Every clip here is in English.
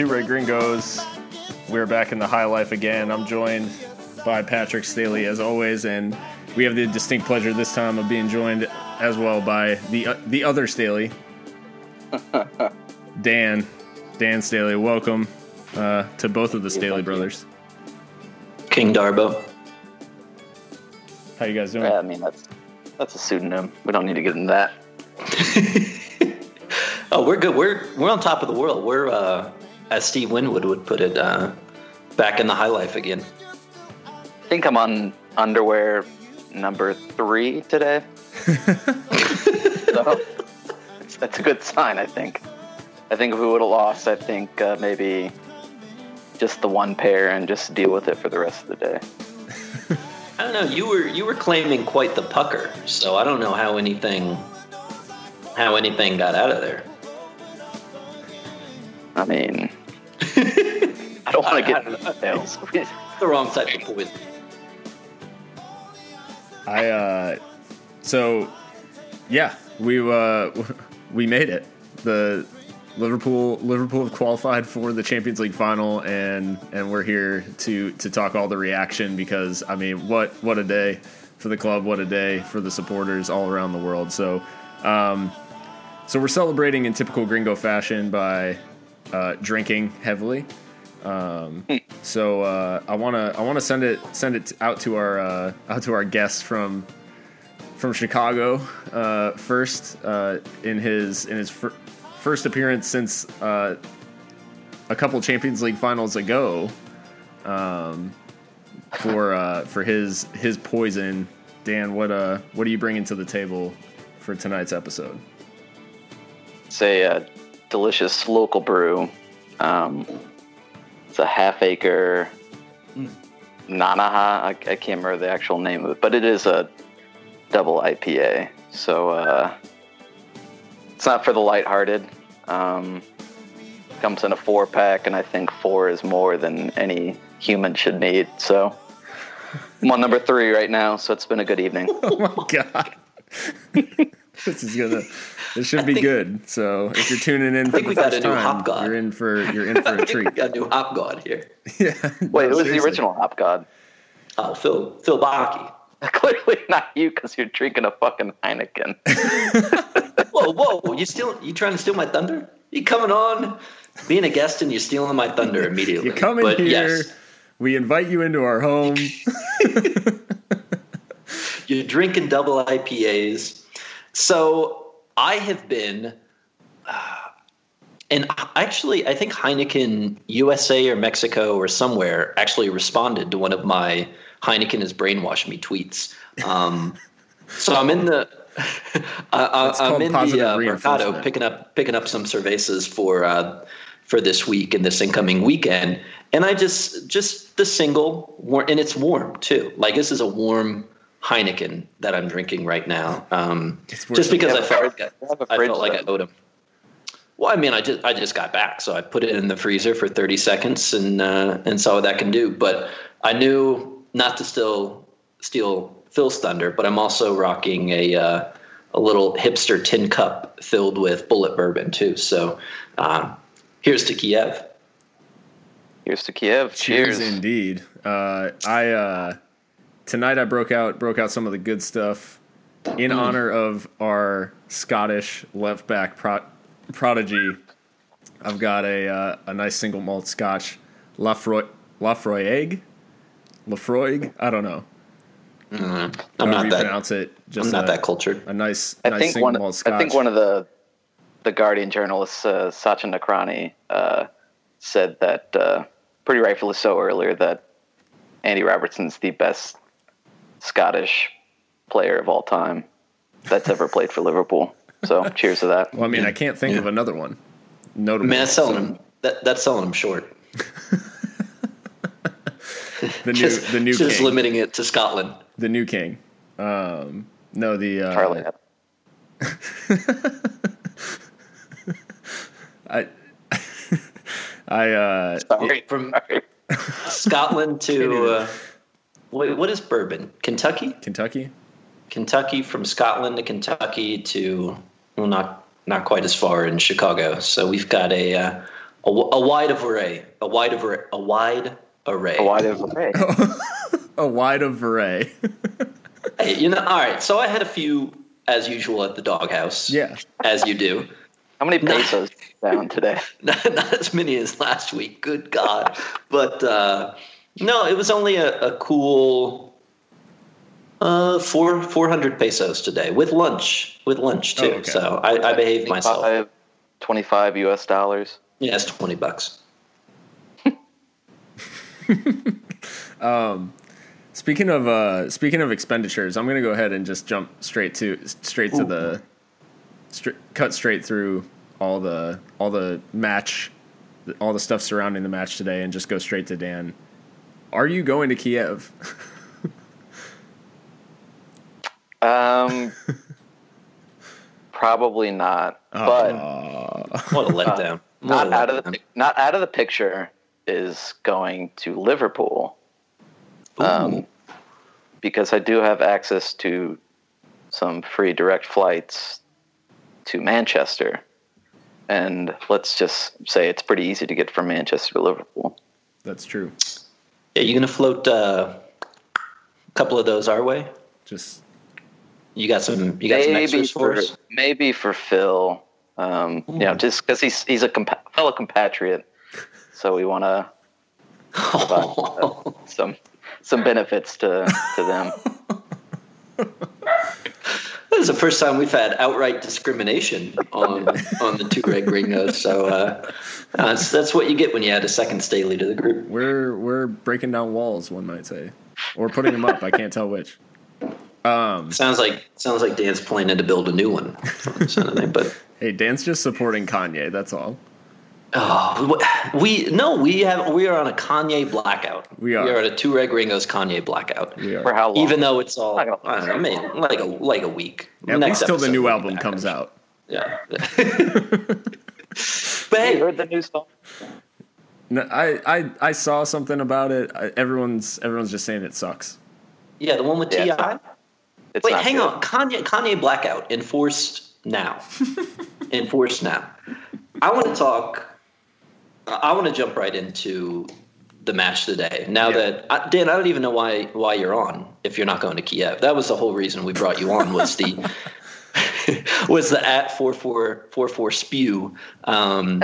Two Red Gringos. We're back in the high life again. I'm joined by Patrick Staley as always, and we have the distinct pleasure this time of being joined as well by the uh, the other Staley, Dan. Dan Staley, welcome uh, to both of the Staley brothers. King Darbo. How you guys doing? Yeah, I mean that's that's a pseudonym. We don't need to get into that. oh, we're good. We're we're on top of the world. We're uh, as Steve Winwood would put it, uh, back in the high life again. I think I'm on underwear number three today. so that's a good sign, I think. I think if we would have lost, I think uh, maybe just the one pair and just deal with it for the rest of the day. I don't know. You were you were claiming quite the pucker, so I don't know how anything how anything got out of there. I mean, I don't want to get into details. the wrong side of the poison. I uh, so yeah, we uh, we made it. The Liverpool Liverpool have qualified for the Champions League final, and and we're here to to talk all the reaction because I mean, what what a day for the club, what a day for the supporters all around the world. So, um, so we're celebrating in typical Gringo fashion by uh, drinking heavily. Um, so uh, I wanna I wanna send it send it out to our uh, out to our guest from from Chicago uh, first uh, in his in his fir- first appearance since uh, a couple Champions League finals ago um, for uh, for his his poison. Dan, what uh what are you bringing to the table for tonight's episode? Uh, delicious local brew. Um, it's a half acre Nanaha. I, I can't remember the actual name of it, but it is a double IPA. So uh, it's not for the lighthearted. Um, comes in a four pack, and I think four is more than any human should need. So I'm on number three right now. So it's been a good evening. Oh my god. this is gonna this should be think- good. So if you're tuning in for think the we got first a new time, hop god. you're in for you're in for I a treat. we got a new hop god here. yeah. Wait, it was the original Hop God. Oh, Phil Phil Baki. Clearly not you because you're drinking a fucking Heineken. Whoa, whoa! You still you trying to steal my thunder? You coming on, being a guest, and you're stealing my thunder immediately. You come in But here, yes, we invite you into our home. you're drinking double IPAs. So I have been, uh, and actually, I think Heineken USA or Mexico or somewhere actually responded to one of my Heineken has brainwashed me tweets. Um, so I'm in the. It's I, I'm in the uh, Mercado picking up picking up some cervezas for uh, for this week and this incoming weekend, and I just just the single, and it's warm too. Like this is a warm Heineken that I'm drinking right now, um, just because I felt fridge- like you have a I, I fridge felt like I owed him. Well, I mean, I just I just got back, so I put it in the freezer for 30 seconds and uh, and saw what that can do. But I knew not to still steal Phil's thunder, but I'm also rocking a uh, a little hipster tin cup filled with bullet bourbon too. So um, here's to Kiev. Here's to Kiev. Cheers, Cheers. indeed. Uh, I uh, tonight I broke out broke out some of the good stuff in honor of our Scottish left back pro- prodigy. I've got a uh, a nice single malt Scotch, Lafroy Lafroig, Lafroig. I don't know. I'm However not that. pronounce it. Just I'm not a, that cultured. a nice I nice think single one. malt Scotch. I think one of the the Guardian journalists, uh, Sachin Nakrani, uh, said that uh, pretty rightfully so earlier that Andy Robertson's the best Scottish player of all time that's ever played for Liverpool. So cheers to that. well, I mean, I can't think Yeah. of another one. Notable. Man, that's selling So, him. That, that's selling him short. the new Just, the new just king. limiting it to Scotland. the new king. Um, no, the uh, Charlie. I, I, uh, Sorry. From Sorry. Scotland to uh, what, what is bourbon? Kentucky? Kentucky. Kentucky from Scotland to Kentucky to well, not not quite as far in Chicago. So we've got a uh, A, w- a wide array, a wide array, a wide array. A wide array. A wide array. Hey, you know, all right. So I had a few, as usual, at the doghouse. yeah. as you do. How many pesos down today? Not, not as many as last week. Good God! But uh, no, it was only a, a cool uh, four four hundred pesos today with lunch. With lunch too. Oh, okay. So I, I behaved myself. 25 25 US dollars. Yeah, it's twenty bucks. Speaking of uh, speaking of expenditures, I'm gonna go ahead and just jump straight to straight to the stra- cut straight through all the all the match, all the stuff surrounding the match today, and just go straight to Dan. Are you going to Kiev? Um, probably not. But Uh, What a letdown! What not a out of the not out of the picture is going to Liverpool. Um, because I do have access to some free direct flights to Manchester, and let's just say it's pretty easy to get from Manchester to Liverpool. that's true. Yeah, you gonna float uh, a couple of those our way? Just You got some. You got some maybe extras for for us. maybe for Phil, um, you know, just because he's he's a compa- fellow compatriot, so we want to some some benefits to to them. This is the first time we've had outright discrimination on on the two red gringos. So uh, that's that's what you get when you add a second Staley to the group. we're we're breaking down walls, one might say, or putting them up. I can't tell which. Um, Sounds like sounds like Dan's planning to build a new one. from this kind of thing, But hey, Dan's just supporting Kanye. That's all. Oh, we no, we have we are on a Kanye blackout. We are. We are at a two red Gringos Kanye blackout. We are. For how long? Even though it's all I Not gonna- don't know, maybe like a like a week. At Next least till the new album back. comes out. Yeah. but you hey, heard the new song? No, I, I I saw something about it. I, everyone's everyone's just saying it sucks. yeah, the one with Yeah, Ti. it's Wait, hang good. on. Kanye Kanye blackout enforced now. enforced now. I want to talk. I want to jump right into the match today. Now Yeah. that Dan, I don't even know why why you're on if you're not going to Kiev. That was the whole reason we brought you on was the was the at four four four four spew um,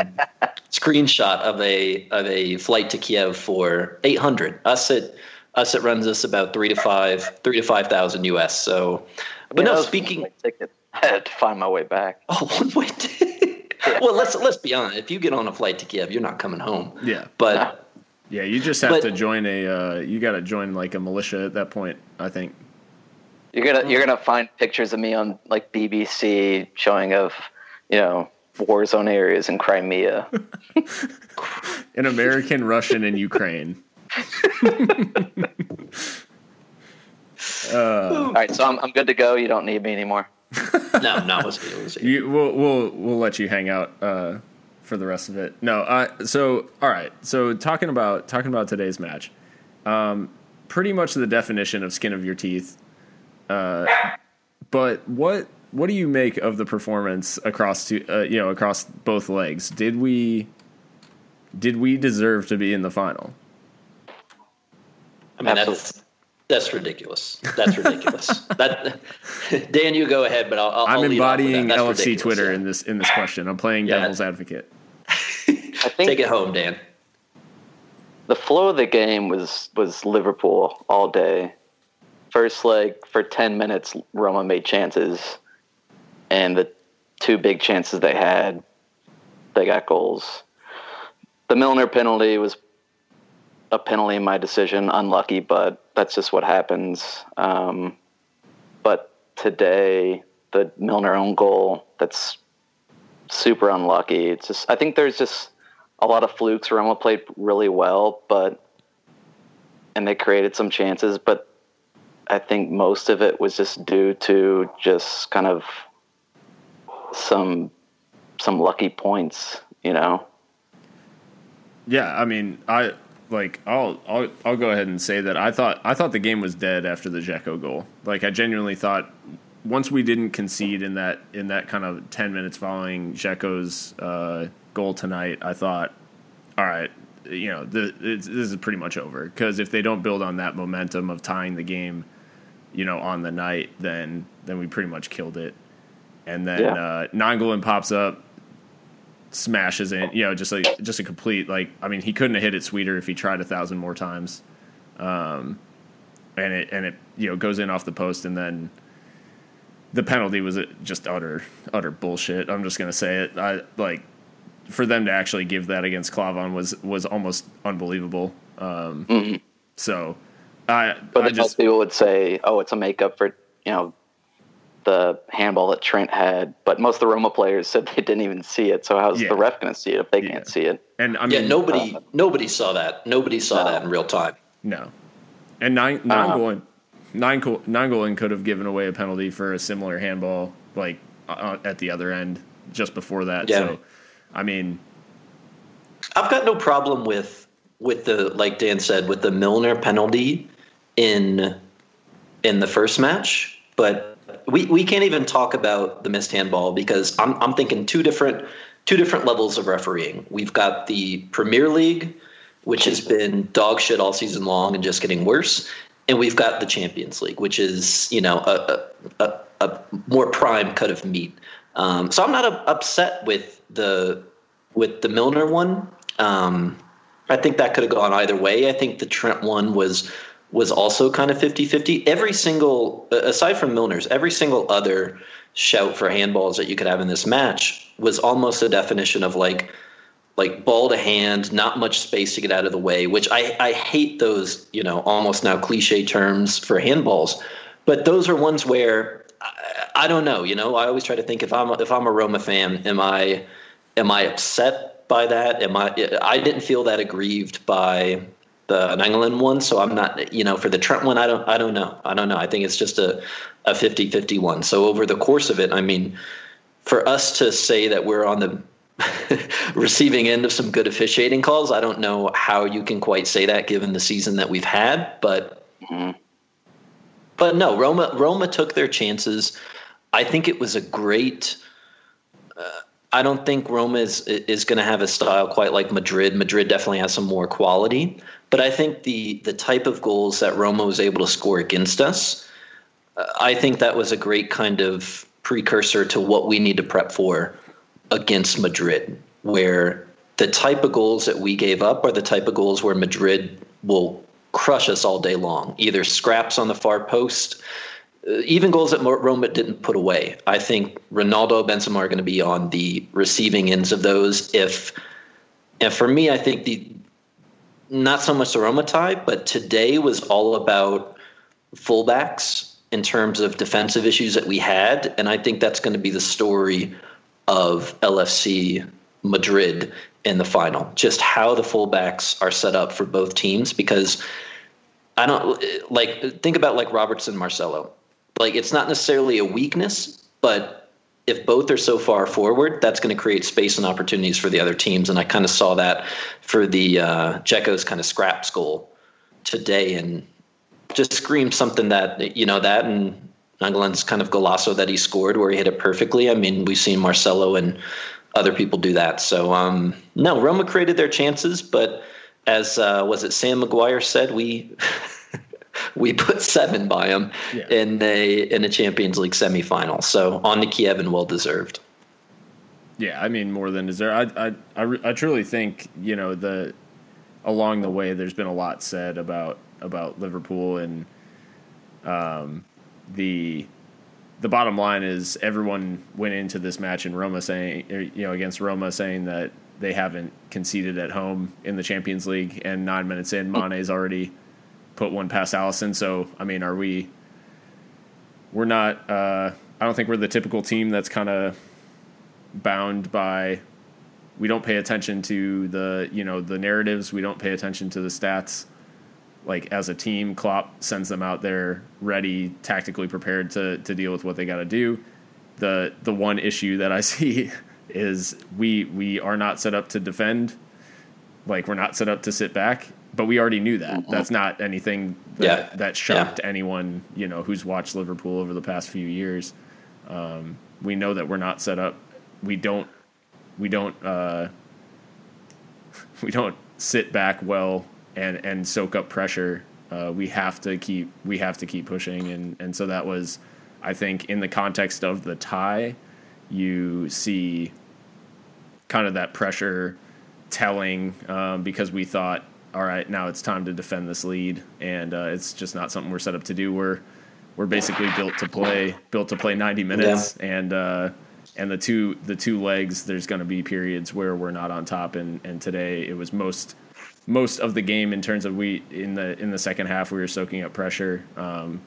screenshot of a of a flight to Kiev for eight hundred. Us at us it runs us about three to five three to five thousand US. So, but Yeah, no, speaking. ticket. I had to find my way back. Oh, one way ticket. well, let's let's be honest. If you get on a flight to Kiev, you're not coming home. Yeah, But yeah. You just have But- to join a. Uh, you got to join like a militia at that point. I think. You're gonna you're gonna find pictures of me on like BBC showing of you know war zone areas in Crimea. An American, Russian, and Ukraine. All right, so I'm I'm good to go. You don't need me anymore. no, no, we'll see. We'll see. You, we'll we'll we'll let you hang out uh, for the rest of it. No, uh, so all right. So talking about talking about today's match, um, pretty much the definition of skin of your teeth. Uh, but what what do you make of the performance across to uh, you know across both legs? Did we did we deserve to be in the final? I mean, Absolutely. that's ridiculous. That's ridiculous. that Dan, you go ahead, but I'll. I'll I'm I'll lead off with embodying that. LFC Twitter yeah. in this in this question. I'm playing Yeah. devil's advocate. I think Take it home, Dan. the flow of the game was was Liverpool all day. First leg for ten minutes, Roma made chances, and the two big chances they had, they got goals. The Milner penalty was a penalty in my decision, unlucky, but that's just what happens. Um, but today, the Milner own goal, that's super unlucky. It's just I think there's just a lot of flukes. Roma played really well, but and they created some chances, but I think most of it was just due to just kind of some some lucky points, you know. Yeah, I mean, I like I'll I'll I'll go ahead and say that I thought I thought the game was dead after the Dzeko goal. Like I genuinely thought once we didn't concede in that in that kind of ten minutes following Dzeko's uh, goal tonight, I thought all right, you know, the, this is pretty much over. Because if they don't build on that momentum of tying the game, you know, on the night, then then we pretty much killed it. And then Yeah. uh, Nainggolan pops up, smashes it. you know, just like just a complete like. I mean, he couldn't have hit it sweeter if he tried a thousand more times. Um, and it and it you know goes in off the post, and then the penalty was just utter utter bullshit. I'm just gonna say it. I like for them to actually give that against Klavan was was almost unbelievable. Um, So I But I just people would say, "Oh, it's a makeup for you know the handball that Trent had." But most of the Roma players said they didn't even see it. So how's Yeah. the ref going to see it if they Yeah. can't see it? and I mean yeah, nobody nobody saw that. Nobody saw No. that in real time. no, and nine nine Uh-huh. goal nine goal nine goal could have given away a penalty for a similar handball like uh, at the other end just before that. Yeah. So I mean I've got no problem with with the like Dan said with the Milner penalty in in the first match, but we, we can't even talk about the missed handball because I'm I'm thinking two different two different levels of refereeing. We've got the Premier League, which has been dog shit all season long and just getting worse, and we've got the Champions League, which is you know a a, a, a more prime cut of meat. Um, so I'm not uh, upset with the with the Milner one. Um, I think that could have gone either way. I think the Trent one was was also kind of 50-50. Every single aside from Milner's, every single other shout for handballs that you could have in this match was almost a definition of like like ball to hand, not much space to get out of the way, which I, I hate those, you know, almost now cliche terms for handballs. But those are ones where I, don't know, you know, I always try to think if I'm if I'm a Roma fan, am I am I upset by that? Am I I didn't feel that aggrieved by the Nainggolan one, so I'm not, you know, for the Trent one, I don't I don't know. I don't know. I think it's just a a 50-50 one. So over the course of it, I mean, for us to say that we're on the receiving end of some good officiating calls. I don't know how you can quite say that given the season that we've had, but but no, Roma Roma took their chances. I think it was a great. Uh, I don't think Roma is is going to have a style quite like Madrid. Madrid definitely has some more quality, but I think the the type of goals that Roma was able to score against us, uh, I think that was a great kind of precursor to what we need to prep for against Madrid, where the type of goals that we gave up are the type of goals where Madrid will crush us all day long, either scraps on the far post, uh, even goals that Roma didn't put away. I think Ronaldo, Benzema are going to be on the receiving ends of those. If and for me, I think the not so much the Roma tie, but today was all about fullbacks in terms of defensive issues that we had, and I think that's going to be the story of LFC Madrid in the final. Just how the fullbacks are set up for both teams because I don't like think about like Robertson Marcelo. Like it's not necessarily a weakness, but if both are so far forward, that's going to create space and opportunities for the other teams. And I kind of saw that for the uh, kind of scrap goal today, and just screamed something that you know that and Nainggolan's kind of golazo that he scored where he hit it perfectly. I mean, we've seen Marcelo and other people do that. So um, no, Roma created their chances, but as uh, was it Sam McGuire said, we we put seven by them Yeah. in a in a Champions League semifinal. So on to Kiev and well deserved. Yeah, I mean more than deserved. I, I, I, I truly think you know the along the way there's been a lot said about about Liverpool and um, the the bottom line is everyone went into this match in Roma saying you know against Roma saying that they haven't conceded at home in the Champions League and nine minutes in Mane's already put one past Alisson. So I mean, are we? We're not. Uh, I don't think we're the typical team that's kind of bound by we don't pay attention to the you know the narratives we don't pay attention to the stats like as a team Klopp sends them out there ready tactically prepared to to deal with what they got to do the the one issue that i see is we we are not set up to defend like we're not set up to sit back but we already knew that. That's not anything that, Yeah. that shocked anyone you know who's watched liverpool over the past few years. Um, we know that we're not set up. We don't we don't uh, we don't sit back well and and soak up pressure. Uh, we have to keep we have to keep pushing, and and so that was, I think, in the context of the tie, you see kind of that pressure telling um, because we thought, all right, now it's time to defend this lead, and uh, it's just not something we're set up to do. We're we're basically built to play built to play 90 minutes, yeah. and uh, and the two the two legs. There's going to be periods where we're not on top, and and today it was most most of the game in terms of we in the in the second half we were soaking up pressure. Um,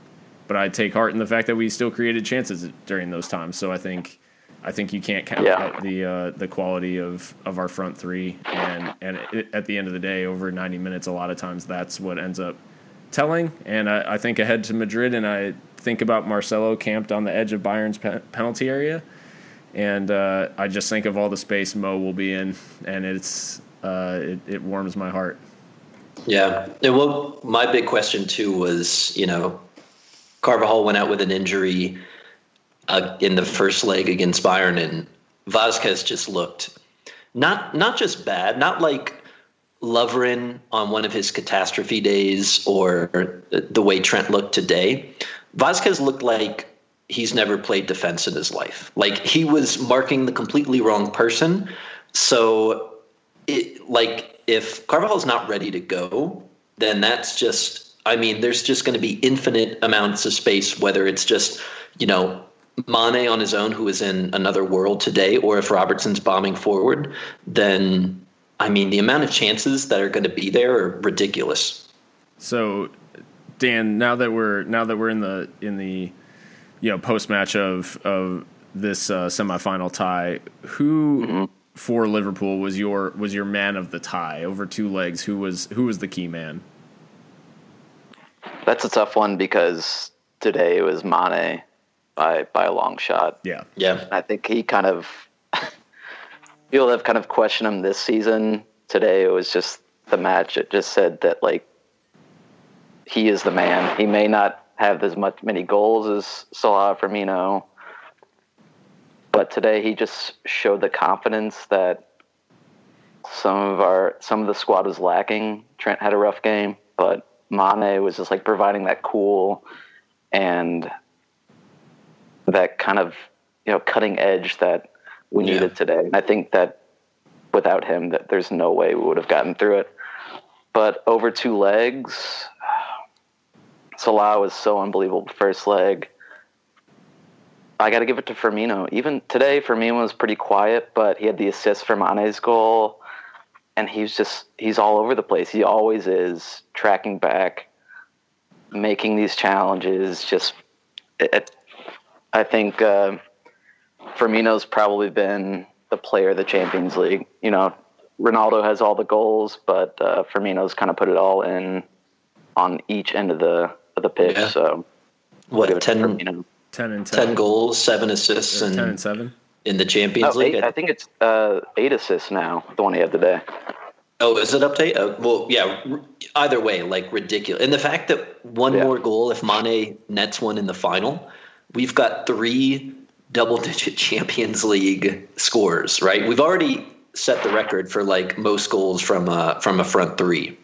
but I take heart in the fact that we still created chances during those times. So I think I think you can't count yeah. out the uh, the quality of, of our front three, and and it, at the end of the day, over 90 minutes, a lot of times that's what ends up telling. And I, I think ahead to Madrid, and I think about Marcelo camped on the edge of Bayern's pe- penalty area, and uh, I just think of all the space Mo will be in, and it's uh, it, it warms my heart. Yeah, and well, my big question too was, you know, Carvajal went out with an injury uh, in the first leg against Bayern, and Vázquez just looked not not just bad, not like Lovren on one of his catastrophe days or the way Trent looked today. Vázquez looked like he's never played defense in his life. Like he was marking the completely wrong person. So, it, like if Carvajal's not ready to go, then that's just. I mean, there's just going to be infinite amounts of space, whether it's just you know Mane on his own, who is in another world today, or if Robertson's bombing forward, then I mean the amount of chances that are going to be there are ridiculous. So, Dan, now that we're now that we're in the in the you know post match of of this uh, semifinal tie, who mm-hmm. for Liverpool was your was your man of the tie over two legs? Who was who was the key man? That's a tough one because today it was Mane by by a long shot. Yeah, yeah. I think he kind of people have kind of questioned him this season. Today it was just the match. It just said that like he is the man. He may not have as much many goals as Salah Firmino, but today he just showed the confidence that some of our some of the squad was lacking. Trent had a rough game, but Mane was just like providing that cool and that kind of you know cutting edge that we yeah. needed today. And I think that without him, that there's no way we would have gotten through it. But over two legs, Salah was so unbelievable. First leg, I got to give it to Firmino. Even today, Firmino was pretty quiet, but he had the assist for Mane's goal, and he's just he's all over the place. He always is tracking back, making these challenges. Just it, I think uh, Firmino's probably been the player of the Champions League. You know, Ronaldo has all the goals, but uh, Firmino's kind of put it all in on each end of the of the pitch. Yeah. So what 10, 10 and 10. 10 goals, seven assists, and 10 and 7 in the Champions oh, League. Eight, I think it's uh, eight assists now. The one he had today. Oh, is it up to eight? Uh, well, yeah. Either way, like ridiculous. And the fact that one yeah. more goal, if Mane nets one in the final, we've got three double digit Champions League scores, right? We've already set the record for like most goals from a, from a front three.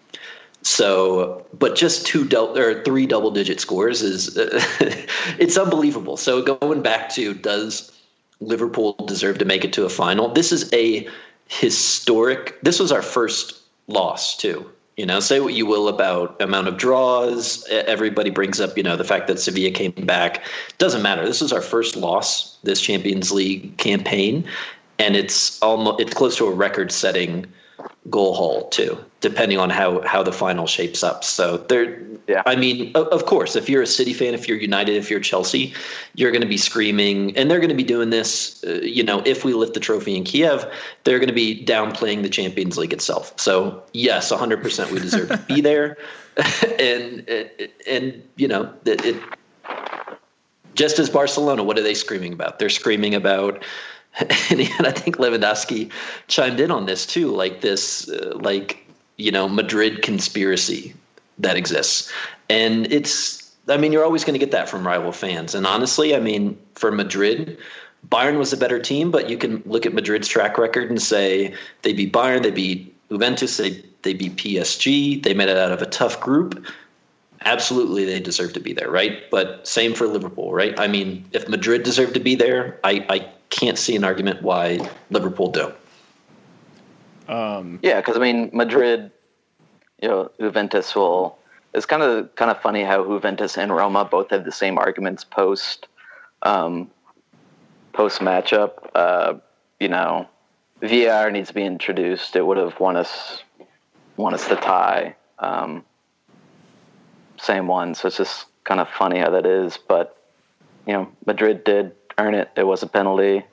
So, but just two double or three double digit scores is uh, it's unbelievable. So going back to does Liverpool deserve to make it to a final? This is a historic. This was our first loss too. You know, say what you will about amount of draws. Everybody brings up, you know, the fact that Sevilla came back. Doesn't matter. This is our first loss this Champions League campaign, and it's almost it's close to a record-setting goal haul too, depending on how how the final shapes up. So there, yeah. I mean, of course, if you're a City fan, if you're United, if you're Chelsea, you're going to be screaming, and they're going to be doing this. Uh, you know, if we lift the trophy in Kiev, they're going to be downplaying the Champions League itself. So yes, 100 percent we deserve to be there, and and you know it, it just as Barcelona, what are they screaming about? They're screaming about and, I think Lewandowski chimed in on this too, like this, uh, like you know, Madrid conspiracy that exists, and it's. I mean, you're always going to get that from rival fans, and honestly, I mean, for Madrid, Bayern was a better team, but you can look at Madrid's track record and say they beat Bayern, they beat Juventus, they they beat PSG. They made it out of a tough group. Absolutely, they deserve to be there, right? But same for Liverpool, right? I mean, if Madrid deserved to be there, I, I can't see an argument why Liverpool don't. Um, Yeah, because I mean, Madrid, you know, Juventus will. It's kind of kind of funny how Juventus and Roma both have the same arguments post um, post matchup. Uh, you know, VAR needs to be introduced. It would have won us won us the tie. Um, same one, so it's just kind of funny how that is. But you know, Madrid did earn it. It was a penalty,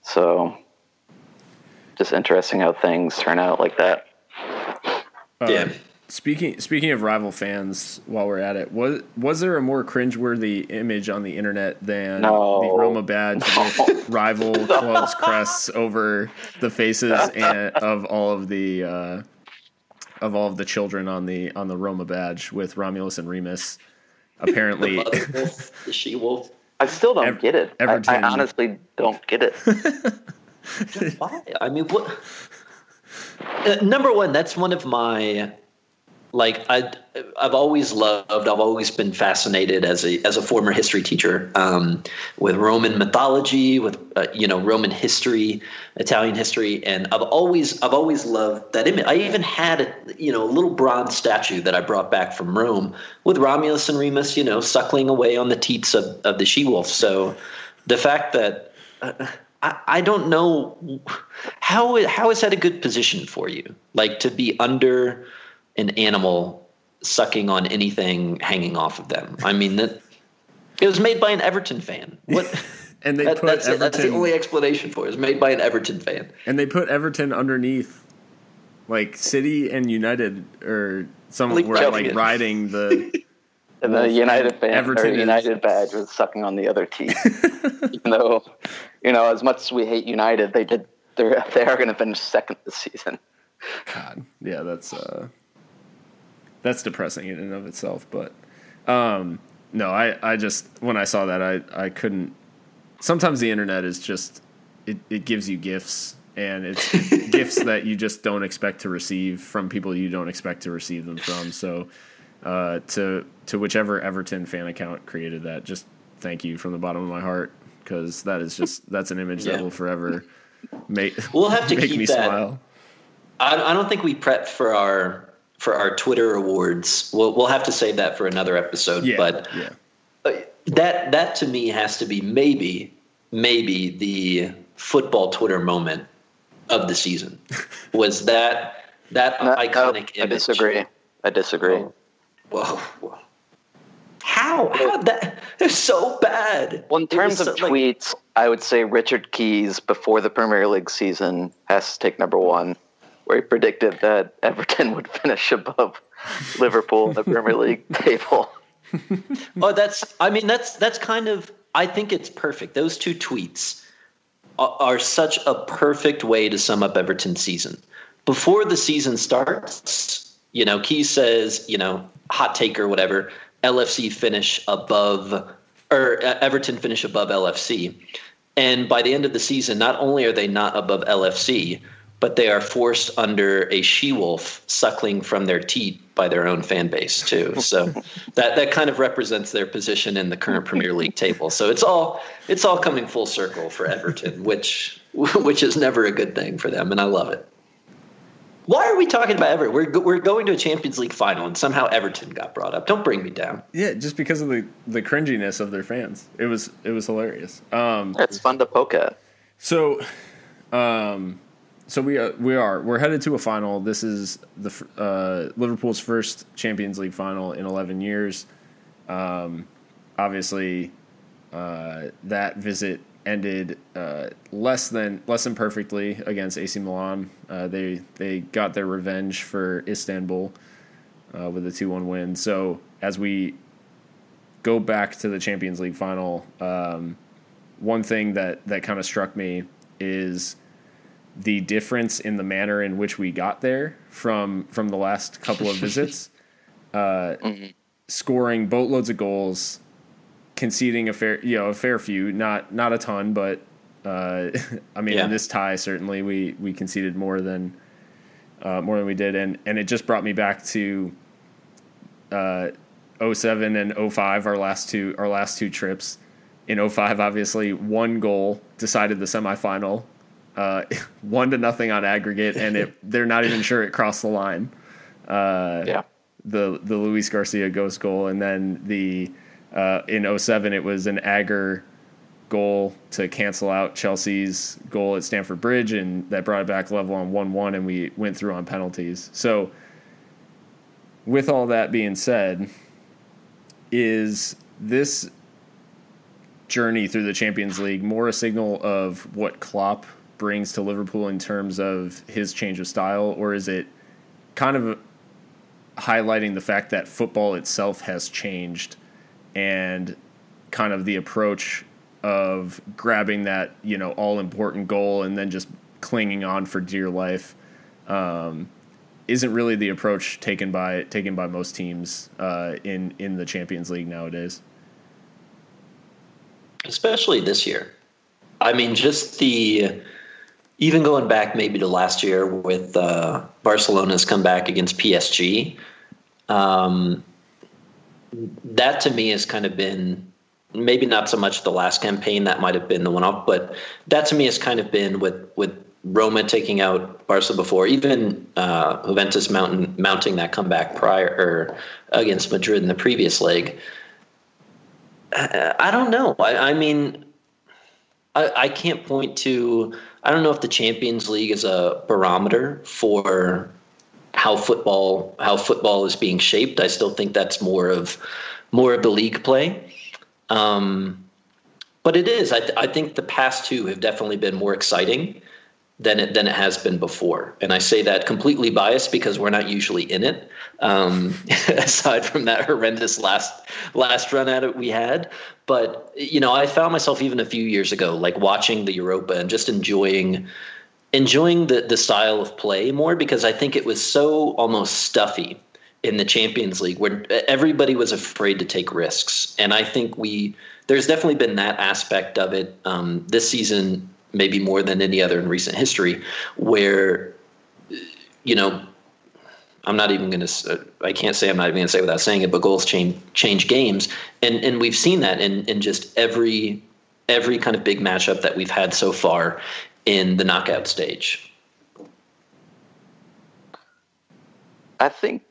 so just interesting how things turn out like that. Uh, Yeah. Speaking speaking of rival fans, while we're at it, was was there a more cringeworthy image on the internet than No. the Roma badge with rival clubs crests over the faces and of all of the uh, of all of the children on the on the Roma badge with Romulus and Remus? Apparently, The wolf, the she wolf. I still don't Ev- get it. I, I honestly don't get it. Why? I mean, what? Uh, number one, that's one of my like I I've always loved. I've always been fascinated as a as a former history teacher um, with Roman mythology, with uh, you know Roman history, Italian history, and I've always I've always loved that image. I even had a you know a little bronze statue that I brought back from Rome with Romulus and Remus, you know, suckling away on the teats of of the she wolf. So the fact that uh, I, I don't know how how is that a good position for you? Like to be under an animal sucking on anything hanging off of them. I mean that it was made by an Everton fan. What? and they that, put that's, it. that's the only explanation for it. It was made by an Everton fan. and they put Everton underneath, like City and United or some League were like riding the. The United fan Everton or is- United badge was sucking on the other team. Even though, you know, as much as we hate United, they did. They're they are going to finish second this season. God, yeah, that's uh, that's depressing in and of itself. But um, no, I, I just when I saw that, I, I couldn't. Sometimes the internet is just it, it gives you gifts, and it's gifts that you just don't expect to receive from people you don't expect to receive them from. So uh, to to whichever Everton fan account created that, just thank you from the bottom of my heart because that is just that's an image Yeah. that will forever make We'll have to make keep me that. smile. I, I don't think we prepped for our for our Twitter awards. We'll we'll have to save that for another episode. Yeah, But yeah. uh, that that to me has to be maybe maybe the football Twitter moment of the season. Was that that No, iconic I image? I disagree. I disagree. Oh. Whoa, How that? It's so bad. Well, in terms of so- like, tweets, I would say Richard Keys before the Premier League season has to take number one, where he predicted that Everton would finish above Liverpool in the Premier League table. Oh, that's. I mean, that's that's kind of. I think it's perfect. Those two tweets are, are such a perfect way to sum up Everton's season. Before the season starts, you know, Keys says, you know, hot take or whatever. LFC finish above, or uh, Everton finish above LFC, and by the end of the season, not only are they not above LFC, but they are forced under a she wolf suckling from their teat by their own fan base too. So that that kind of represents their position in the current Premier League table. So it's all it's all coming full circle for Everton, which which is never a good thing for them, and I love it. Why are we talking about Everton? We're we're going to a Champions League final, and somehow Everton got brought up. Don't bring me down. Yeah, just because of the the cringiness of their fans, it was it was hilarious. Um, It's fun to poke at. so, um, so we uh, we are we're headed to a final. This is the uh, Liverpool's first Champions League final in 11 years. Um, obviously, uh, that visit ended uh, less than less than perfectly against AC Milan. Uh, they they got their revenge for Istanbul uh, with a two one win. So as we go back to the Champions League final, um, one thing that that kind of struck me is the difference in the manner in which we got there from from the last couple of visits. Uh, Scoring boatloads of goals, conceding a fair you know a fair few, not not a ton, but uh, I mean Yeah. in this tie certainly we we conceded more than uh, more than we did, and and it just brought me back to uh, 07 and 05, our last two our last two trips. In 05, obviously, one goal decided the semifinal, uh, one to nothing on aggregate, and it they're not even sure it crossed the line. Uh, Yeah. the the Luis Garcia ghost goal, and then the uh, in 07 it was an Agger goal to cancel out Chelsea's goal at Stamford Bridge, and that brought it back level on one one, and we went through on penalties. So, with all that being said, is this journey through the Champions League more a signal of what Klopp brings to Liverpool in terms of his change of style, or is it kind of highlighting the fact that football itself has changed and kind of the approach of grabbing that you know all important goal and then just clinging on for dear life um, isn't really the approach taken by taken by most teams uh, in in the Champions League nowadays. especially this year. I mean, just the even going back maybe to last year with uh, Barcelona's comeback against PSG. Um, that to me has kind of been maybe not so much the last campaign that might have been the one off, but that to me has kind of been with with Roma taking out Barca before, even uh, Juventus mountain, mounting that comeback prior or against Madrid in the previous leg. Uh, I don't know. I, I mean, I, I can't point to. I don't know if the Champions League is a barometer for how football how football is being shaped. I still think that's more of more of the league play. Um, but it is. I, th- I think the past two have definitely been more exciting than it than it has been before. And I say that completely biased because we're not usually in it. Um, aside from that horrendous last last run at it we had, but you know, I found myself even a few years ago, like watching the Europa and just enjoying enjoying the the style of play more because I think it was so almost stuffy in the Champions League where everybody was afraid to take risks, and I think we there's definitely been that aspect of it um, this season maybe more than any other in recent history, where you know I'm not even going to. I can't say I'm not even going to say without saying it, but goals change change games, and and we've seen that in in just every every kind of big matchup that we've had so far in the knockout stage. I think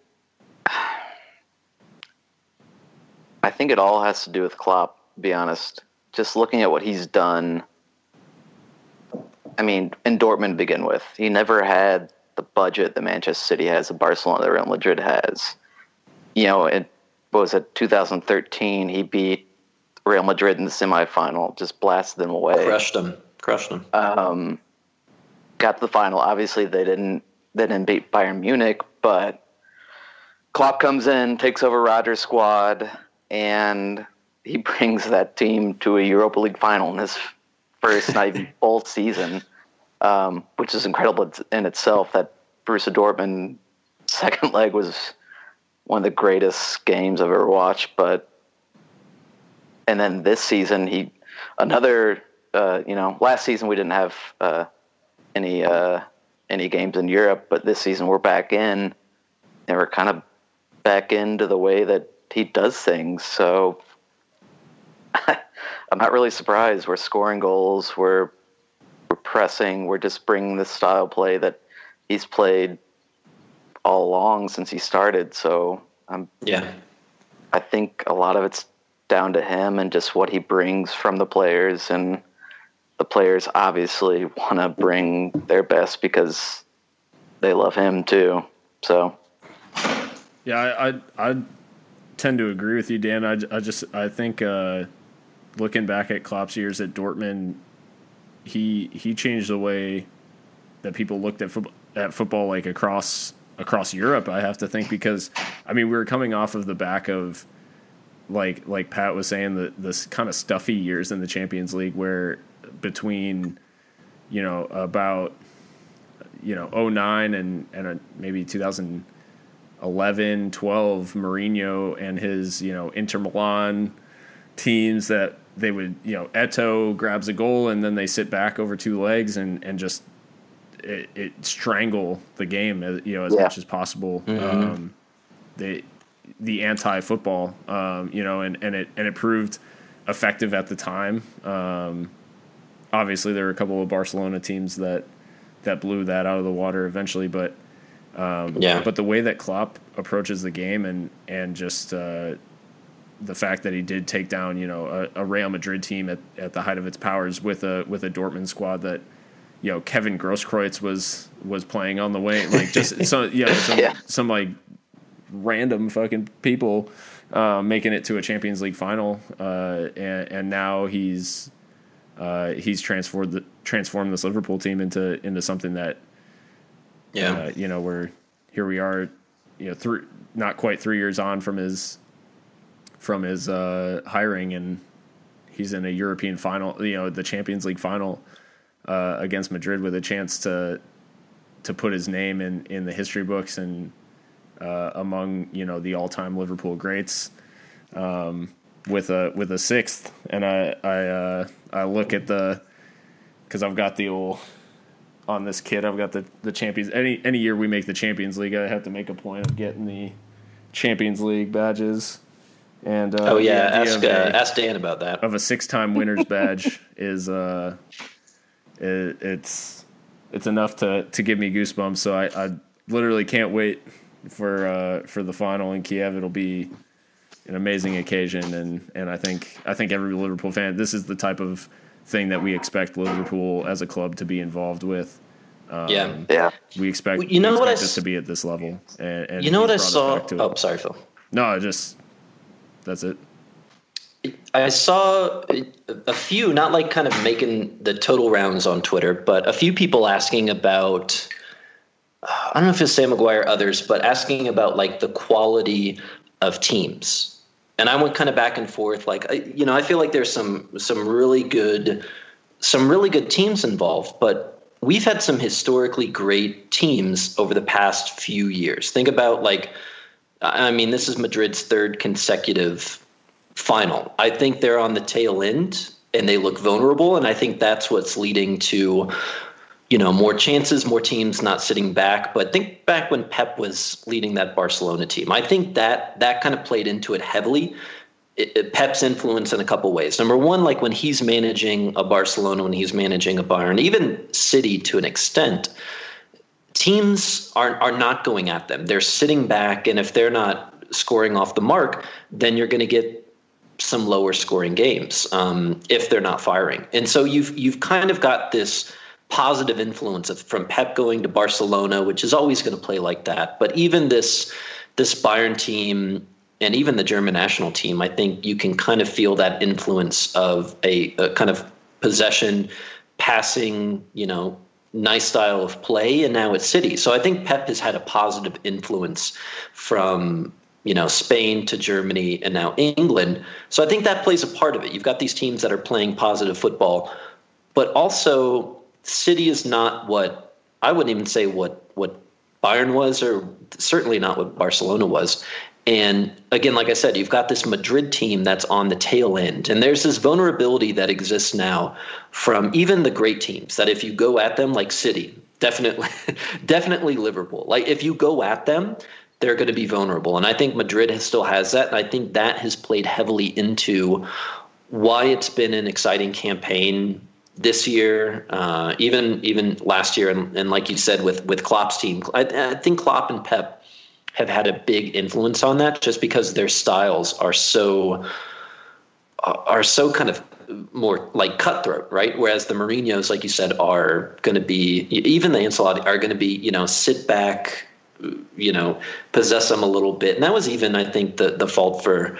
I think it all has to do with Klopp. To be honest, just looking at what he's done. I mean, in Dortmund to begin with, he never had the budget that Manchester City has, the Barcelona, that Real Madrid has. You know, it was it 2013? He beat Real Madrid in the semifinal, just blasted them away, Crushed them, crushed them. um, got to the final. Obviously, they didn't they didn't beat Bayern Munich, but Klopp comes in, takes over Rodgers' squad, and he brings that team to a Europa League final in his first night full season, um, which is incredible in itself. That Borussia Dortmund second leg was one of the greatest games I've ever watched, but and then this season he another uh, you know last season we didn't have uh, any uh, any games in Europe, but this season we're back in and we're kind of back into the way that he does things. So I'm not really surprised. We're scoring goals. We're we're pressing. We're just bringing the style play that he's played all along since he started. So I'm Yeah, I think a lot of it's down to him and just what he brings from the players and the players obviously want to bring their best because they love him too. So Yeah, I, I I tend to agree with you, Dan. I, I just I think uh, looking back at Klopp's years at Dortmund, he he changed the way that people looked at football at football like across across Europe. I have to think because I mean we were coming off of the back of like like Pat was saying the this kind of stuffy years in the Champions League where between you know about you know 09 and and uh, maybe 2011 12 Mourinho and his you know Inter Milan teams that they would you know Eto'o grabs a goal and then they sit back over two legs and and just it, it strangle the game, uh, you know, as Yeah. much as possible. Um, the the anti football, um, you know, and, and it and it proved effective at the time. Um, obviously, there were a couple of Barcelona teams that that blew that out of the water eventually, but Yeah. but the way that Klopp approaches the game and and just uh, the fact that he did take down you know a, a Real Madrid team at, at the height of its powers with a with a Dortmund squad that you know Kevin Grosskreutz was was playing on the way like just some you know some, Yeah. some like random fucking people uh, making it to a Champions League final uh, and and now he's uh, he's transformed the, transformed this Liverpool team into into something that yeah. uh, you know, we're here we are, you know, three not quite three years on from his from his uh, hiring, and he's in a European final, you know, the Champions League final uh, against Madrid with a chance to to put his name in in the history books and uh, among you know the all time Liverpool greats. Um, with a with a sixth, and I I uh, I look at the because I've got the old on this kit. I've got the the champions. Any any year we make the Champions League, I have to make a point of getting the Champions League badges. And uh, oh yeah, ask of uh, ask Dan about that. of a six time winners badge is uh it, it's it's enough to to give me goosebumps. So I, I literally can't wait for uh for the final in Kiev. It'll be an amazing occasion and and I think I think every Liverpool fan this is the type of thing that we expect Liverpool as a club to be involved with. Um, Yeah. Yeah. We expect Well, you know we what I expect to be at this level. And, and You know what I he's brought us saw? back to it. Oh, sorry, Phil. No, I just that's it. I saw a- a few, not like kind of making the total rounds on Twitter, but a few people asking about. uh, I don't know if it's Sam McGuire, or others, but asking about like the quality of teams, and I went kind of back and forth. Like, you know, I feel like there's some some really good, some really good teams involved, but we've had some historically great teams over the past few years. Think about like, I mean, this is Madrid's third consecutive final. I think they're on the tail end and they look vulnerable, and I think that's what's leading to you know more chances, more teams not sitting back. But think back when Pep was leading that Barcelona team. I think that that kind of played into it heavily. It, it- Pep's influence in a couple ways. Number one, like when he's managing a Barcelona, when he's managing a Bayern, even City to an extent, teams are are not going at them. They're sitting back, and if they're not scoring off the mark, then you're going to get some lower scoring games um, if they're not firing. And so you've you've kind of got this positive influence of, from Pep going to Barcelona, which is always going to play like that. But even this this Bayern team and even the German national team, I think you can kind of feel that influence of a, a kind of possession, passing, you know, nice style of play, and now it's City. So I think Pep has had a positive influence from you know Spain to Germany and now England. So I think that plays a part of it. You've got these teams that are playing positive football, but also City is not what I wouldn't even say what what Bayern was, or certainly not what Barcelona was. And again, like I said, you've got this Madrid team that's on the tail end. And there's this vulnerability that exists now from even the great teams that if you go at them like City, definitely definitely Liverpool. Like if you go at them, they're going to be vulnerable. And I think Madrid has, still has that. And I think that has played heavily into why it's been an exciting campaign this year, uh, even even last year, and, and like you said with with Klopp's team, I, I think Klopp and Pep have had a big influence on that, just because their styles are so are so kind of more like cutthroat, right? Whereas the Mourinho's, like you said, are going to be even the Ancelotti are going to be you know sit back, you know, possess them a little bit, and that was even I think the the fault for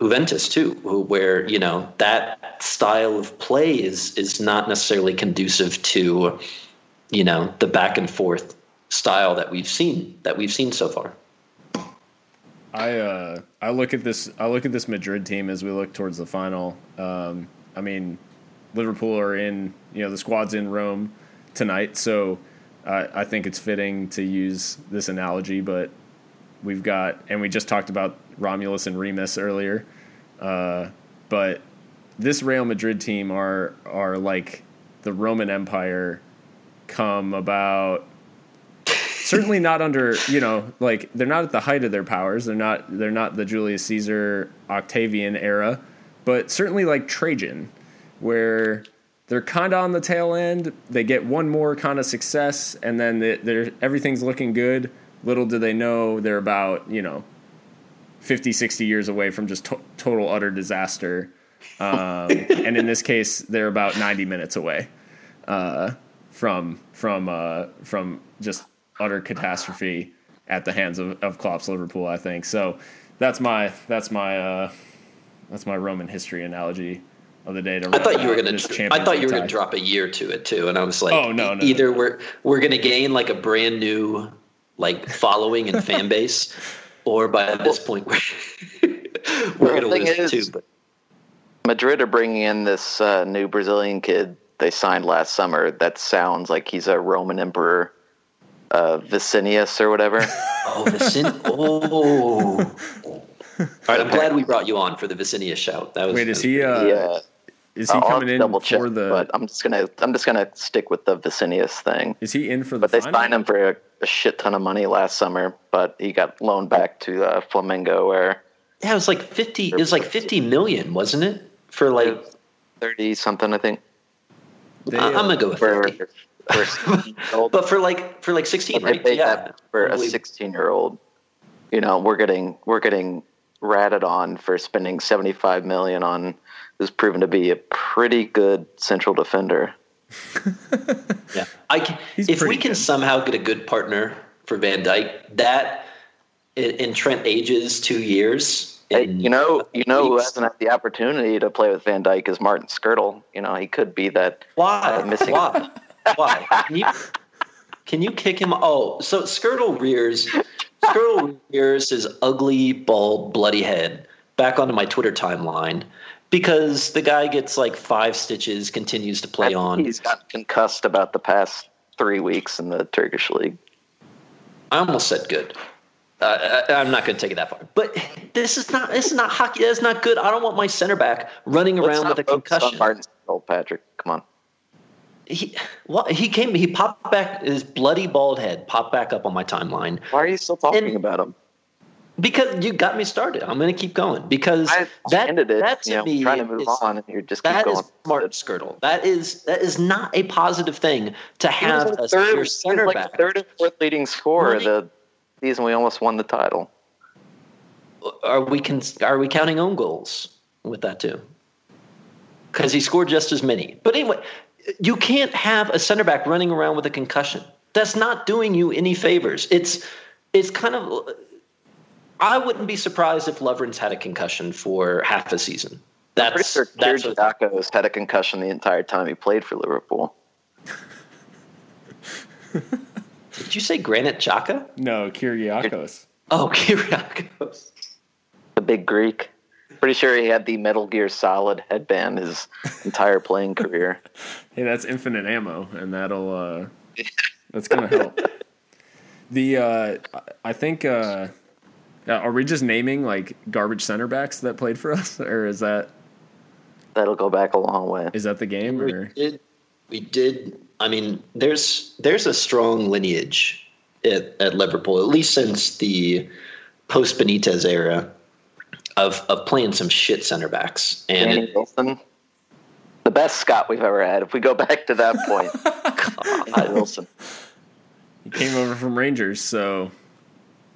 Juventus too, where you know that style of play is is not necessarily conducive to you know the back and forth style that we've seen that we've seen so far. I uh, I look at this I look at this Madrid team as we look towards the final. Um, I mean, Liverpool are in you know the squad's in Rome tonight, so uh, I think it's fitting to use this analogy. But we've got and we just talked about Romulus and Remus earlier, uh, but this Real Madrid team are are like the Roman Empire come about certainly not under you know like they're not at the height of their powers. They're not they're not the julius caesar octavian era but certainly like trajan where they're kind of on the tail end. They get one more kind of success and then they, they're everything's looking good. Little do they know they're about you know 50 60 years away from just to- total utter disaster um, and in this case they're about 90 minutes away uh, from from uh, from just utter catastrophe at the hands of, of Klopp's Liverpool. I think so. That's my that's my uh, that's my Roman history analogy of the day. To I thought you were gonna. out I thought you were gonna drop a year to it too, and I was like, Oh, no, no, no. either we're we're gonna gain like a brand new like following and fan base, or by this point we're we're the gonna thing lose is- too. But Madrid are bringing in this uh, new Brazilian kid they signed last summer. That sounds like he's a Roman emperor, uh, Vicinius or whatever. oh, Vicin- oh. All right, I'm glad we brought you on for the Vicinius shout. That was Wait, that is was he uh, yeah, is he I'll have coming in double check, for the? but I'm just gonna I'm just gonna stick with the Vicinius thing. is he in for the? But they final? signed him for a, a shit ton of money last summer, but he got loaned back to uh, Flamengo, where Yeah, it was like fifty. It was like fifty million, wasn't it? For like, thirty something, I think. They, I- I'm uh, gonna go with For, fifty. for But for like for like sixteen, But they right? Yeah. for a 16 year old. You know, we're getting we're getting ratted on for spending 75 million on who's proven to be a pretty good central defender. Yeah, I can, if we pretty can good. somehow get a good partner for Van Dijk, that in, in Trent ages two years. Hey, you know, you know who hasn't had the opportunity to play with Van Dijk is Martin Skrtel. You know, he could be that. why? uh, missing- Why? Why? Can you can you kick him? Oh, so Skrtel rears Skrtel rears his ugly, bald, bloody head back onto my Twitter timeline because the guy gets like five stitches, continues to play on. He's got concussed about the past three weeks in the Turkish league. I almost said good. Uh, I, I'm not going to take it that far. But this is not this is not hockey. That's not good. I don't want my center back running Let's around with a concussion. Martin Patrick. Come on. He well, he came. He popped back. His bloody bald head popped back up on my timeline Why are you still talking And- about him? Because you got me started. I'm going to keep going because I that ended it. that to you know, me trying to move is, on, and you just keep That going. is Martin Skrtel. That is that is not a positive thing to have a third, your center like back. third and fourth leading scorer Running- the season we almost won the title. are we can are we counting own goals with that too? Because he scored just as many. But anyway, you can't have a center back running around with a concussion. That's not doing you any favors. It's it's kind of. I wouldn't be surprised if Lovren's had a concussion for half a season. That's sure that's what, Kyrgiakos had a concussion the entire time he played for Liverpool. did you say Granit Xhaka? no Kyrgiakos. Oh, Kyriakos. The big Greek. Pretty sure he had the Metal Gear Solid headband his entire playing career. Hey, that's infinite ammo, and that'll uh, that's gonna help. The uh, I think uh, are we just naming like garbage center backs that played for us, or is that That'll go back a long way. is that the game? We Or did. We did. I mean, there's there's a strong lineage at, at Liverpool, at least since the post Benitez era of of playing some shit center backs. And Danny it, Wilson, the best Scot we've ever had. If we go back to that point, Danny Wilson. he came over from Rangers, so